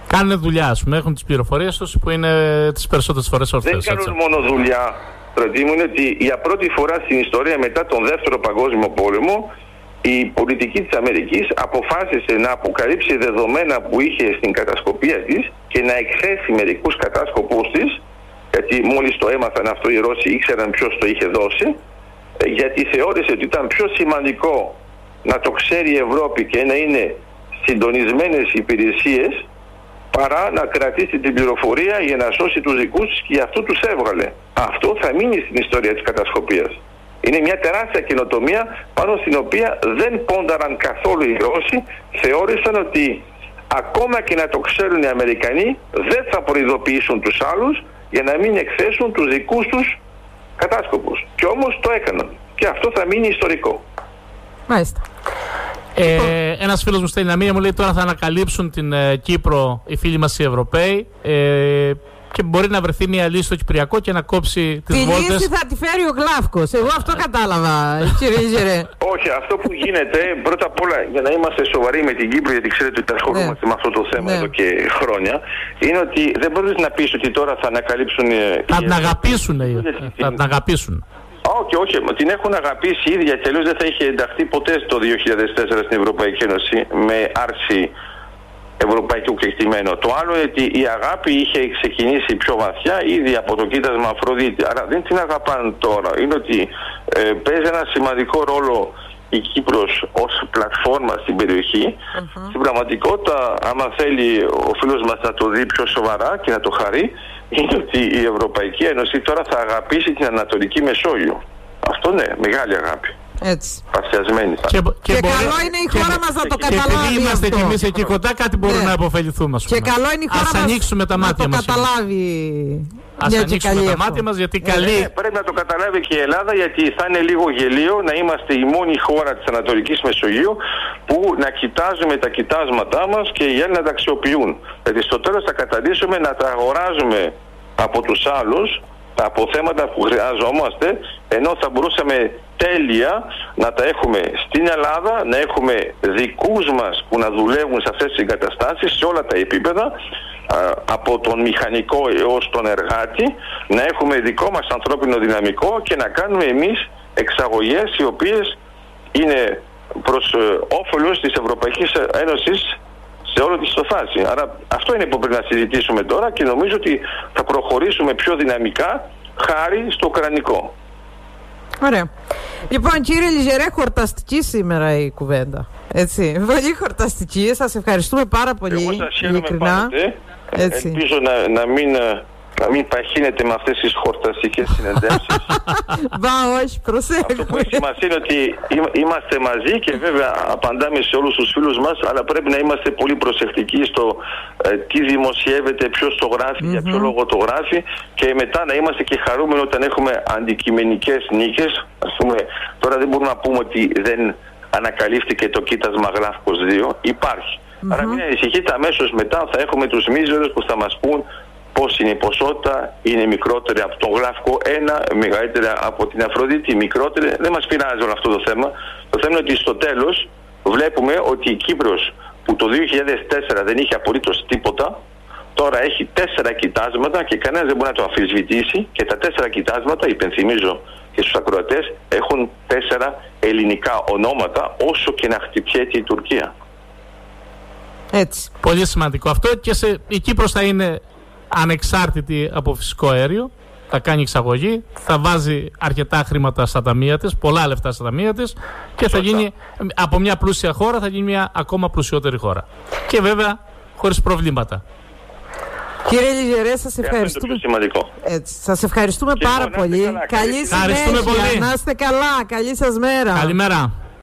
Κάνουν δουλειά, ας πούμε. Έχουν τις πληροφορίες τους που είναι τις περισσότερες φορές ορθέ. Δεν κάνουν μόνο δουλειά. Στρατή μου είναι ότι για πρώτη φορά στην ιστορία μετά τον δεύτερο παγκόσμιο πόλεμο η πολιτική της Αμερικής αποφάσισε να αποκαλύψει δεδομένα που είχε στην κατασκοπία της και να εκθέσει μερικούς κατάσκοπους της γιατί μόλις το έμαθαν αυτό οι Ρώσοι ήξεραν ποιος το είχε δώσει ε, γιατί θεώρησε ότι ήταν πιο σημαντικό να το ξέρει η Ευρώπη και να είναι συντονισμένες υπηρεσίες παρά να κρατήσει την πληροφορία για να σώσει τους δικούς της και γι' αυτό τους έβγαλε. Αυτό θα μείνει στην ιστορία της κατασκοπίας. Είναι μια τεράστια καινοτομία πάνω στην οποία δεν πόνταραν καθόλου οι Ρώσοι. Θεώρησαν ότι ακόμα και να το ξέρουν οι Αμερικανοί δεν θα προειδοποιήσουν τους άλλους για να μην εκθέσουν τους δικούς τους κατάσκοπους. Και όμως το έκαναν. Και αυτό θα μείνει ιστορικό. Μάλιστα. Ε, Ένας φίλος μου στέλνει ένα μήνυμα μου λέει τώρα θα ανακαλύψουν την ε, Κύπρο οι φίλοι μας οι Ευρωπαίοι. Ε, και μπορεί να βρεθεί μια λύση στο Κυπριακό και να κόψει τις βόλτε. Τη λύση θα τη φέρει ο Γλάφκος. Εγώ αυτό κατάλαβα, κύριε Ζερέ. Όχι, αυτό που γίνεται, πρώτα απ' όλα για να είμαστε σοβαροί με την Κύπρο, γιατί ξέρετε ότι ασχολούμαστε ναι. με αυτό το θέμα ναι. εδώ και χρόνια, είναι ότι δεν μπορείς να πεις ότι τώρα θα ανακαλύψουν. Θα την αγαπήσουν, Θα την αγαπήσουν. Όχι, όχι. Την έχουν αγαπήσει ίδια και αλλιώ δεν θα είχε ενταχθεί ποτέ το 2004 στην Ευρωπαϊκή Ένωση με άρση ευρωπαϊκού κεκτημένου. Το άλλο είναι ότι η αγάπη είχε ξεκινήσει πιο βαθιά ήδη από το κοίτασμα Αφροδίτη. Άρα δεν την αγαπάνε τώρα. Είναι ότι ε, παίζει ένα σημαντικό ρόλο η Κύπρος ως πλατφόρμα στην περιοχή. Στην πραγματικότητα, άμα θέλει ο φίλος μας να το δει πιο σοβαρά και να το χαρεί, είναι ότι η Ευρωπαϊκή Ένωση τώρα θα αγαπήσει την Ανατολική Μεσόγειο. Αυτό ναι, μεγάλη αγάπη. Έτσι. Παθιασμένη. Και, και, και καλό είναι η χώρα μας να το καταλάβει. Και επειδή είμαστε κι εμείς εκεί κοντά, κάτι μπορούμε ναι. να αποφεληθούμε. Και καλό είναι η χώρα μας ανοίξουμε τα μάτια μας. Να το καταλάβει. Α ανοίξουμε τα μάτια μας γιατί ναι. καλή. Ναι, πρέπει να το καταλάβει και η Ελλάδα γιατί θα είναι λίγο γελίο να είμαστε η μόνη χώρα της Ανατολικής Μεσογείου που να κοιτάζουμε τα κοιτάσματά μας και οι Έλληνε να τα αξιοποιούν. Δηλαδή στο τέλος θα καταντήσουμε να τα αγοράζουμε από τους άλλους τα αποθέματα που χρειαζόμαστε ενώ θα μπορούσαμε τέλεια να τα έχουμε στην Ελλάδα, να έχουμε δικούς μας που να δουλεύουν σε αυτές τις εγκαταστάσεις σε όλα τα επίπεδα από τον μηχανικό έως τον εργάτη να έχουμε δικό μας ανθρώπινο δυναμικό και να κάνουμε εμείς εξαγωγές οι οποίες είναι προς ε, όφελος της Ευρωπαϊκής Ένωσης σε όλη της το φάση. Άρα αυτό είναι που πρέπει να συζητήσουμε τώρα και νομίζω ότι θα προχωρήσουμε πιο δυναμικά χάρη στο ουκρανικό. Ωραία. Λοιπόν, κύριε Λιζερέ, χορταστικής σήμερα η κουβέντα. Έτσι. Πολύ χορταστική. Σας ευχαριστούμε πάρα πολύ. Εγώ σας ειλικρινά. Έτσι. Ελπίζω να, να μην να μην παχύνετε με αυτές τις χορταστικές συνεντεύσεις. Μπα, (laughs) όχι, προσέχουμε. Αυτό που έχει σημασία είναι ότι είμαστε μαζί και βέβαια απαντάμε σε όλους τους φίλους μας, αλλά πρέπει να είμαστε πολύ προσεκτικοί στο ε, τι δημοσιεύεται, ποιος το γράφει, για ποιο λόγο το γράφει και μετά να είμαστε και χαρούμενοι όταν έχουμε αντικειμενικές νίκες. Ας πούμε, τώρα δεν μπορούμε να πούμε ότι δεν ανακαλύφθηκε το κοίτασμα γράφκος 2, υπάρχει. Mm-hmm. Άρα μην ανησυχείτε, αμέσως μετά θα έχουμε τους μίζερους που θα μας πούν πώς είναι η ποσότητα, είναι μικρότερη από τον γλαύκο ένα, μεγαλύτερη από την Αφροδίτη, μικρότερη. Δεν μας πειράζει όλο αυτό το θέμα. Το θέμα είναι ότι στο τέλος βλέπουμε ότι η Κύπρος που το 2004 δεν είχε απολύτως τίποτα, τώρα έχει τέσσερα κοιτάσματα και κανένας δεν μπορεί να το αμφισβητήσει και τα τέσσερα κοιτάσματα, υπενθυμίζω και στους ακροατές, έχουν τέσσερα ελληνικά ονόματα όσο και να χτυπιέται η Τουρκία. Έτσι. Πολύ σημαντικό αυτό και σε, η Κύπρος θα είναι ανεξάρτητη από φυσικό αέριο, θα κάνει εξαγωγή, θα βάζει αρκετά χρήματα στα ταμεία της, πολλά λεφτά στα ταμεία της και θα γίνει από μια πλούσια χώρα θα γίνει μια ακόμα πλουσιότερη χώρα. Και βέβαια χωρίς προβλήματα. Κύριε Λιγερέ, σας ευχαριστούμε. Έτσι, σας ευχαριστούμε πάρα πολύ. Καλή συνέχεια. Να είστε καλά. Καλή σας μέρα. Καλημέρα.